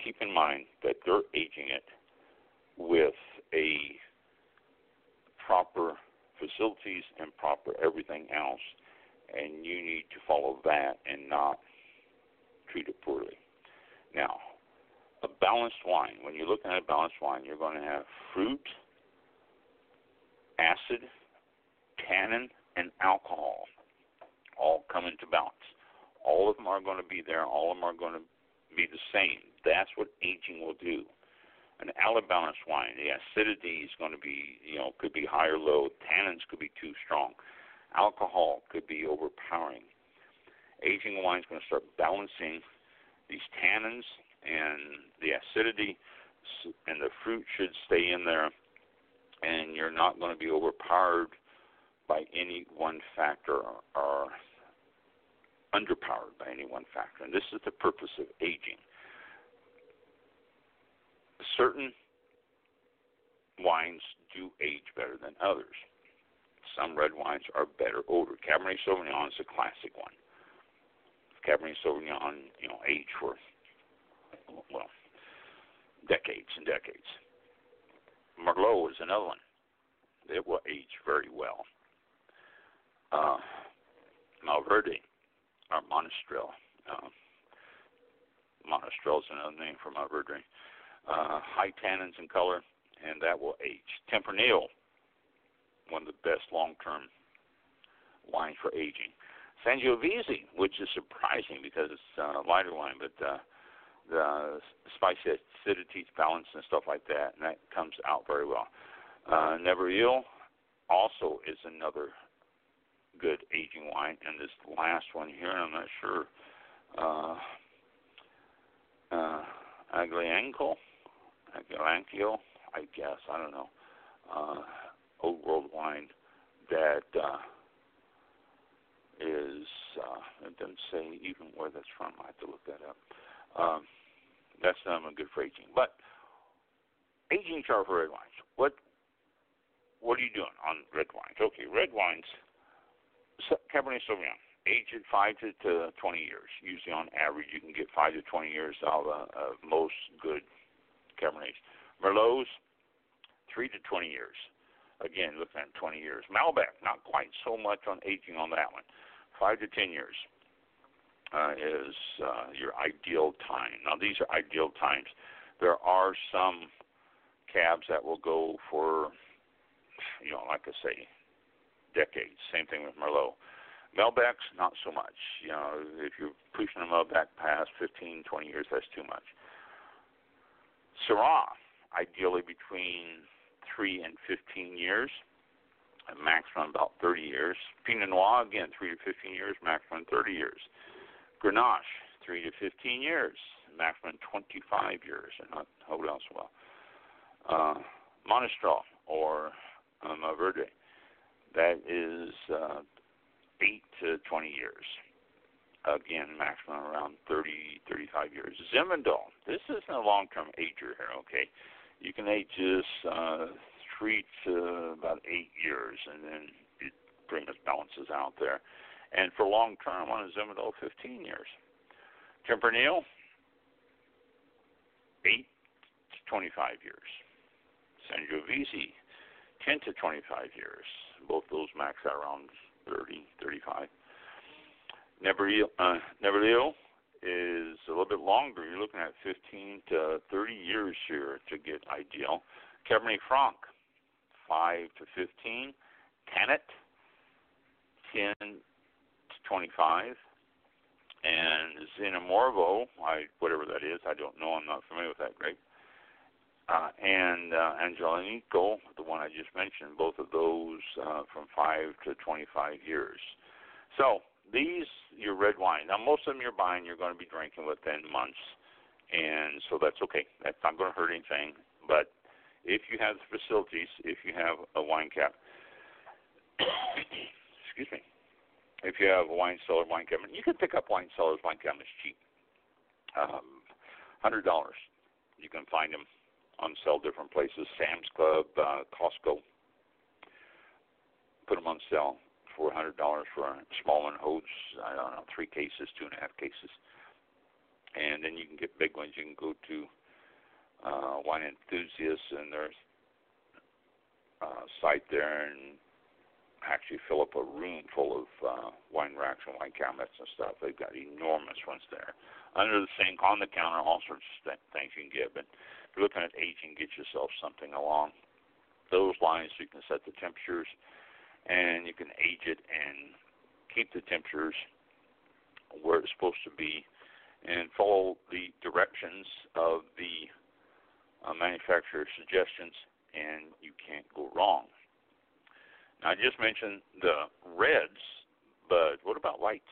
keep in mind that they're aging it with a proper facilities and proper everything else, and you need to follow that and not treat it poorly. Now, a balanced wine, when you're looking at a balanced wine, you're going to have fruit, acid, tannin, and alcohol all come into balance. All of them are going to be there. All of them are going to be the same. That's what aging will do. An out of balance wine, the acidity is going to be, you know, could be high or low. Tannins could be too strong. Alcohol could be overpowering. Aging wine is going to start balancing these tannins and the acidity, and the fruit should stay in there, and you're not going to be overpowered by any one factor or underpowered by any one factor. And this is the purpose of aging. Certain wines do age better than others. Some red wines are better older. Cabernet Sauvignon is a classic one. Cabernet Sauvignon, you know, age for well, decades and decades. Merlot is another one. It will age very well. Uh, Mourvèdre, or Monastrell. Uh, Monastrell is another name for Mourvèdre. Uh, high tannins in color and that will age. Tempranillo, one of the best long-term wines for aging. Sangiovese, which is surprising because it's uh, lighter wine, but uh, the spicy acidity, balance, and stuff like that, and that comes out very well. Uh, also is another good aging wine, and this last one here, I'm not sure. Uh, uh, Aglianco, Agliancio, I guess, I don't know. Uh, old world wine that uh, is, uh, it doesn't say even where that's from. I have to look that up. Um, that's not good for aging. But aging chart for red wines. What what are you doing on red wines? Okay, red wines, Cabernet Sauvignon, aged five to, to 20 years. Usually, on average, you can get five to 20 years out of, uh, most good Cabernets. Merlots, three to 20 years. Again, looking at 20 years. Malbec, not quite so much on aging on that one. Five to 10 years uh, is uh, your ideal time. Now, these are ideal times. There are some cabs that will go for you know, like I say, decades. Same thing with Merlot. Malbecs, not so much. You know, if you're pushing a Malbec past 15, 20 years, that's too much. Syrah, ideally between 3 and 15 years, a maximum about 30 years. Pinot Noir, again, 3 to 15 years, maximum 30 years. Grenache, 3 to 15 years, maximum 25 years, and not hold so well. Uh, Monastrell, or um. That is uh, 8 to 20 years. Again, maximum around 30, 35 years. Zinfandel, this isn't a long term ager here, okay? You can age this uh, 3 to about 8 years, and then it pretty much balances out there. And for long term on a Zinfandel, 15 years. Tempranillo, 8 to 25 years. Sangiovese, 10 to 25 years. Both those max out around 30, 35. Nebbiolo, uh, is a little bit longer. You're looking at 15 to 30 years here to get ideal. Cabernet Franc, 5 to 15. Tannat, 10 to 25. And Xinomorvo, I, whatever that is, I don't know. I'm not familiar with that grape uh, and uh, Agnellino, the one I just mentioned, both of those uh, from 5 to 25 years. So these, your red wine. Now, most of them you're buying, you're going to be drinking within months, and so that's okay. That's not going to hurt anything. But if you have the facilities, if you have a wine cap, *coughs* excuse me, if you have a wine cellar, wine cabinet, you can pick up wine cellars, wine cabinets cheap. Um, $100. You can find them on sale different places. Sam's Club, uh, Costco. Put them on sale for hundred dollars for a small one holds I don't know three cases, two and a half cases, and then you can get big ones. You can go to uh, Wine Enthusiasts and their uh, site there and actually fill up a room full of uh, wine racks and wine cabinets and stuff. They've got enormous ones there. Under the sink, on the counter, all sorts of things you can get. But you're looking at aging, get yourself something along those lines so you can set the temperatures and you can age it and keep the temperatures where it's supposed to be and follow the directions of the uh, manufacturer's suggestions and you can't go wrong. Now, I just mentioned the reds, but what about whites?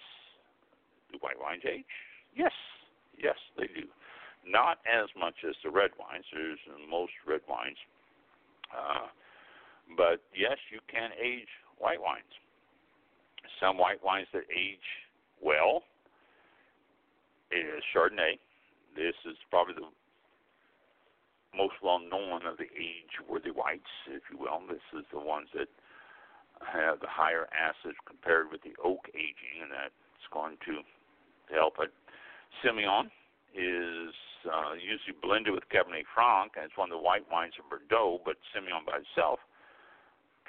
Do white wines age? Yes, yes, they do not as much as the red wines. There's most red wines, uh, but yes, you can age white wines. Some white wines that age well is Chardonnay. This is probably the most well known of the age-worthy whites, if you will. This is the ones that have the higher acids compared with the oak aging, and that's going to help it. Semillon is uh, usually blended with Cabernet Franc, and it's one of the white wines of Bordeaux, but Semillon by itself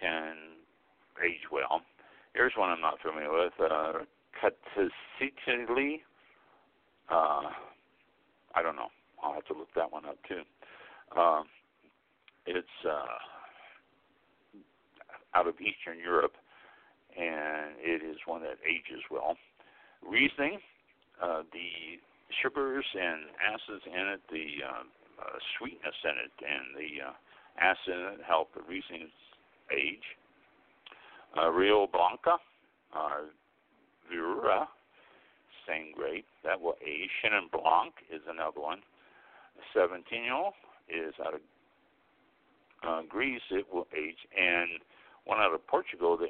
can age well. Here's one I'm not familiar with, uh, Catasicili. Uh, I don't know. I'll have to look that one up too. Uh, it's uh, out of Eastern Europe, and it is one that ages well. Riesling, uh, the sugars and acids in it, the uh, uh, sweetness in it, and the uh, acid in it help the Riesling age. Uh, Rio Blanca, uh, Viura, same grape, that will age. Chenin Blanc is another one. Seventino is out of uh, Greece, it will age. And one out of Portugal, the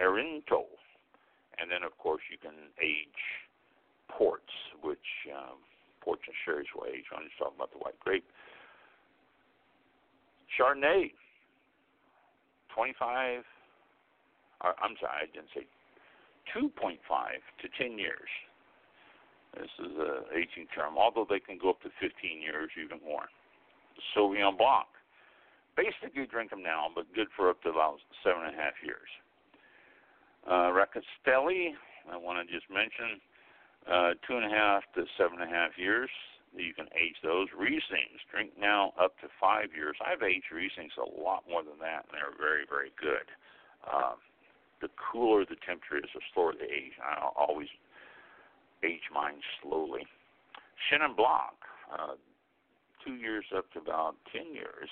Arinto. And then, of course, you can age ports, which um, ports and sherry's will age. I'm just talking about the white grape. Chardonnay, 25, or, I'm sorry, I didn't say 2.5 to 10 years. This is a aging term, although they can go up to 15 years, even more. Sauvignon Blanc, basically drink them now, but good for up to about seven and a half years. Uh, Rkatsiteli, I want to just mention, uh, two and a half to seven and a half years. You can age those. Rieslings, drink now up to five years. I've aged Rieslings a lot more than that, and they're very, very good. Uh, the cooler the temperature is, the slower the age. I always age mine slowly. Chenin Blanc, uh, two years up to about ten years.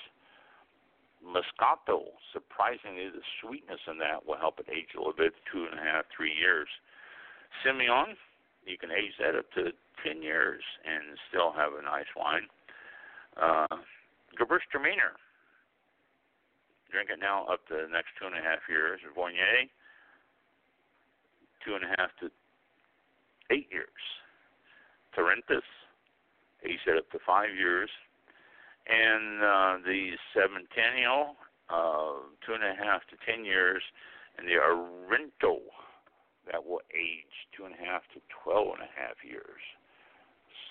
Moscato, surprisingly, the sweetness in that will help it age a little bit, two and a half, three years. Semillon, you can age that up to 10 years and still have a nice wine. Uh, Gewürztraminer, drink it now up to the next two and a half years. Viognier, two and a half to eight years. Torrontés, age that up to five years and uh, the Seventennial, uh, two and a half to ten years, and the Arinto, that will age two and a half to twelve and a half years.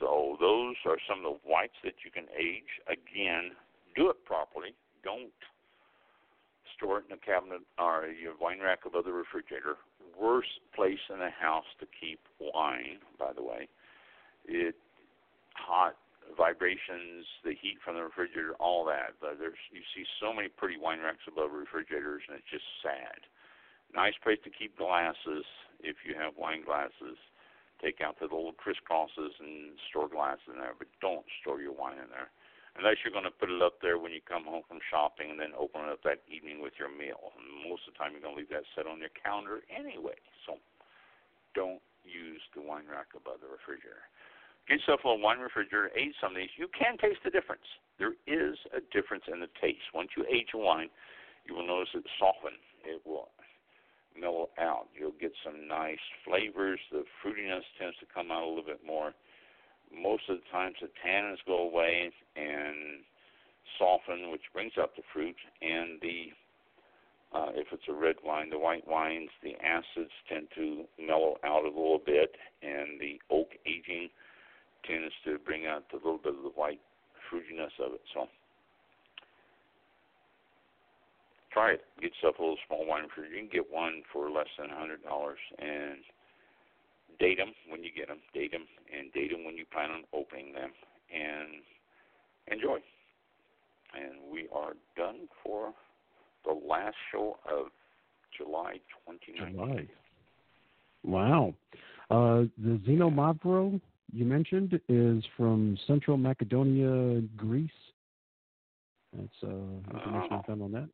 So those are some of the whites that you can age. Again, do it properly. Don't store it in a cabinet or your wine rack above the refrigerator. Worst place in the house to keep wine, by the way. It hot vibrations, the heat from the refrigerator, all that. But there's you see so many pretty wine racks above refrigerators, and it's just sad. Nice place to keep glasses if you have wine glasses. Take out the little crisscrosses and store glasses in there, but don't store your wine in there unless you're going to put it up there when you come home from shopping and then open it up that evening with your meal. Most of the time, you're going to leave that set on your counter anyway. So don't use the wine rack above the refrigerator. Get yourself a wine refrigerator, age some of these. You can taste the difference. There is a difference in the taste. Once you age a wine, you will notice it soften. It will mellow out. You'll get some nice flavors. The fruitiness tends to come out a little bit more. Most of the times, the tannins go away and soften, which brings out the fruit. And the uh, if it's a red wine, the white wines, the acids tend to mellow out a little bit, and the oak aging tends to bring out a little bit of the white fruitiness of it. So try it. Get yourself a little small wine refrigerator. You can get one for less than a hundred dollars, and date them when you get them. Date them and date them when you plan on opening them, and enjoy. And we are done for the last show of July 2019. July. Wow. Uh, the Xinomavro you mentioned is from Central Macedonia, Greece. That's uh, information I found on that.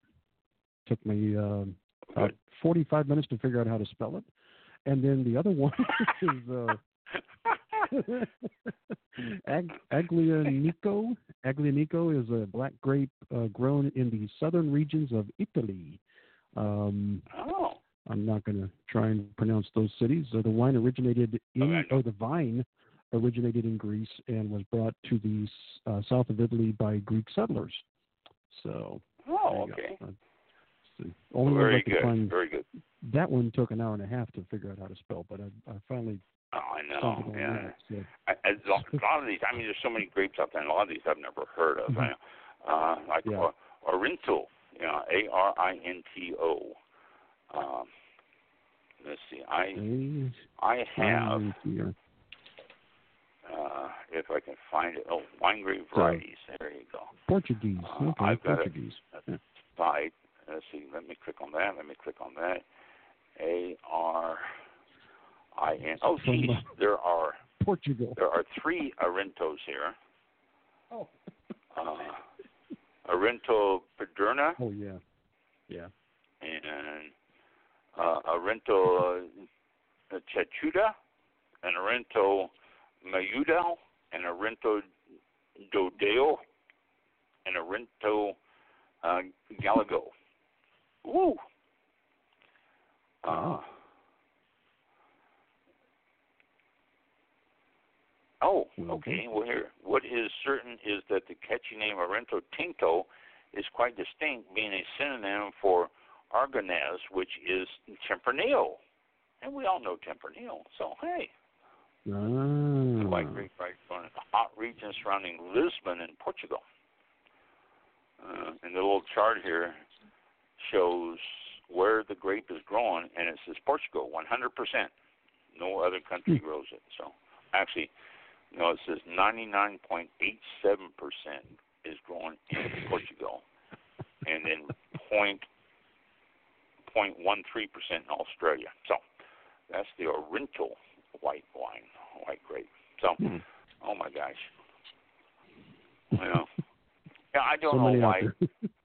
Took me uh, about 45 minutes to figure out how to spell it. And then the other one *laughs* is uh, *laughs* Ag- Aglianico. Aglianico is a black grape uh, grown in the southern regions of Italy. Um, oh. I'm not going to try and pronounce those cities. Uh, the wine originated in, okay. oh, the vine originated in Greece and was brought to the uh, south of Italy by Greek settlers. So. Oh, okay. Uh, only well, very I good. Find, very good. That one took an hour and a half to figure out how to spell, but I, I finally. Oh, I know. Yeah. so. I, I, a lot of these. I mean, there's so many grapes out there, and a lot of these I've never heard of. Mm-hmm. Uh, like yeah. Arinto, you know, A R I N T O. Um, let's see. I I have uh, if I can find it. Oh, wine grape varieties. There you go. Portuguese. Uh, okay, I've got Portuguese. a, a site. Let's see. Let me click on that. Let me click on that. A R I N. Oh, geez. There are Portugal. there are three Arintos here. Oh. Uh, Arinto Paderna Oh yeah. Yeah. and uh, Arinto uh, Chachuda and Arinto Mayudal and Arinto Dodeo and Arinto uh, Galago. Woo! Wow. oh, Okay. okay. Well, here, what is certain is that the catchy name Arinto Tinto is quite distinct, being a synonym for Aragonez, which is Tempranillo. And we all know Tempranillo. So, hey, Ah. white grape right from the hot region surrounding Lisbon in Portugal. Uh, and the little chart here shows where the grape is growing, and it says Portugal, 100%. No other country grows it. So, actually, no, it says 99.87% is grown in *laughs* Portugal, and then point point one three percent in Australia. So, that's the Oriental white wine, white grape. So, Hmm. oh my gosh, you know, yeah, I don't so know why. *laughs*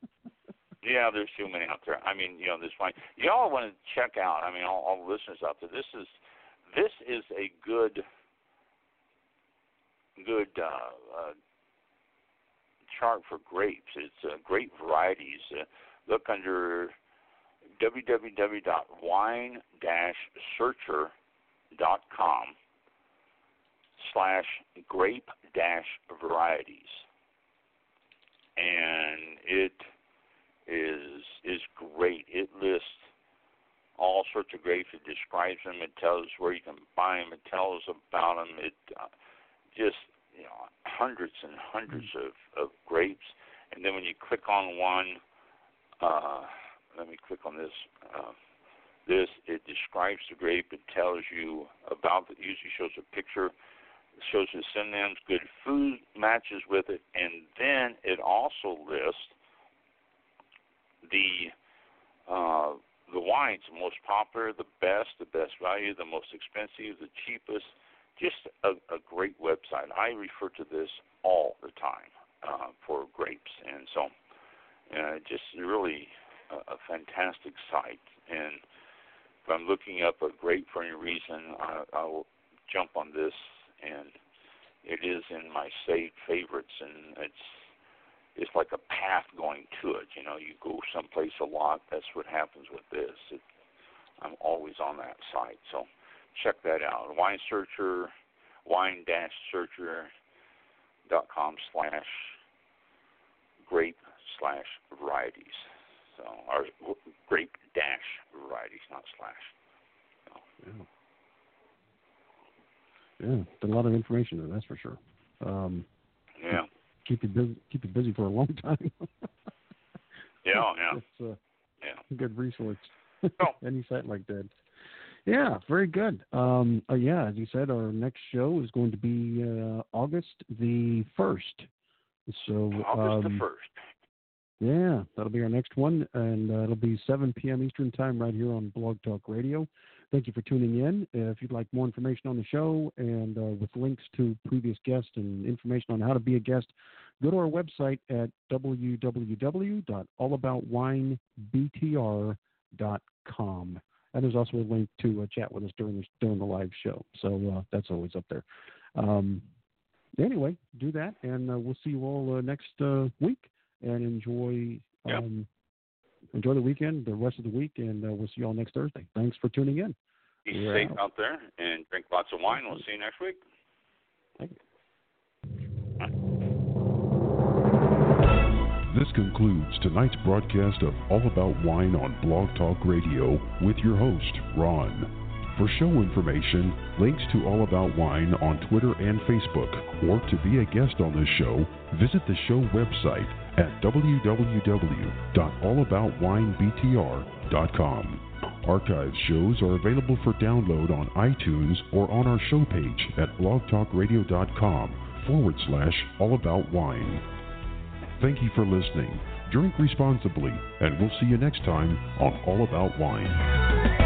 Yeah, there's too many out there. I mean, you know, this wine. Y'all want to check out. I mean, all, all the listeners out there. This is this is a good good uh, uh, chart for grapes. It's uh, grape varieties. Uh, look under www.wine-searcher.com slash grape dash varieties, and it is is great. It lists all sorts of grapes. It describes them. It tells where you can buy them. It tells about them. It uh, just you know hundreds and hundreds of of grapes. And then when you click on one, uh, let me click on this. Uh, this it describes the grape. It tells you about. It usually shows a picture. Shows the synonyms, good food matches with it, and then it also lists the uh, the wines, most popular, the best, the best value, the most expensive, the cheapest. Just a, a great website. I refer to this all the time uh, for grapes, and so uh, just really a, a fantastic site. And if I'm looking up a grape for any reason, I, I will jump on this, and it is in my saved favorites, and it's it's like a path going to it. You know, you go someplace a lot. That's what happens with this. It, I'm always on that site, so check that out. Wine Searcher, wine dash searcher dot com slash grape slash varieties. So, or grape dash varieties, not slash. So, Yeah. Yeah. A lot of information there, that's for sure. Um, yeah, keep you busy. Keep you busy for a long *laughs* time. yeah, yeah, It's uh, yeah. good resource. Oh. *laughs* Any site like that. Yeah, very good. Um, uh, yeah, as you said, our next show is going to be uh, August the first. So August um, the first. Yeah, that'll be our next one, and uh, it'll be 7 p.m. Eastern Time right here on Blog Talk Radio. Thank you for tuning in. If you'd like more information on the show and uh, with links to previous guests and information on how to be a guest, go to our website at www.allaboutwinebtr.com. And there's also a link to uh, chat with us during the, during the live show. So uh, that's always up there. Um, anyway, do that, and uh, we'll see you all uh, next uh, week and enjoy Yep. Enjoy the weekend, the rest of the week, and uh, we'll see you all next Thursday. Thanks for tuning in. Be We're safe out. out there and drink lots of wine. We'll see you next week. Thank you. This concludes tonight's broadcast of All About Wine on Blog Talk Radio with your host, Ron. For show information, links to All About Wine on Twitter and Facebook, or to be a guest on this show, visit the show website at www.allaboutwinebtr.com. Archive shows are available for download on iTunes or on our show page at blogtalkradio.com forward slash all about wine. Thank you for listening. Drink responsibly, and we'll see you next time on All About Wine.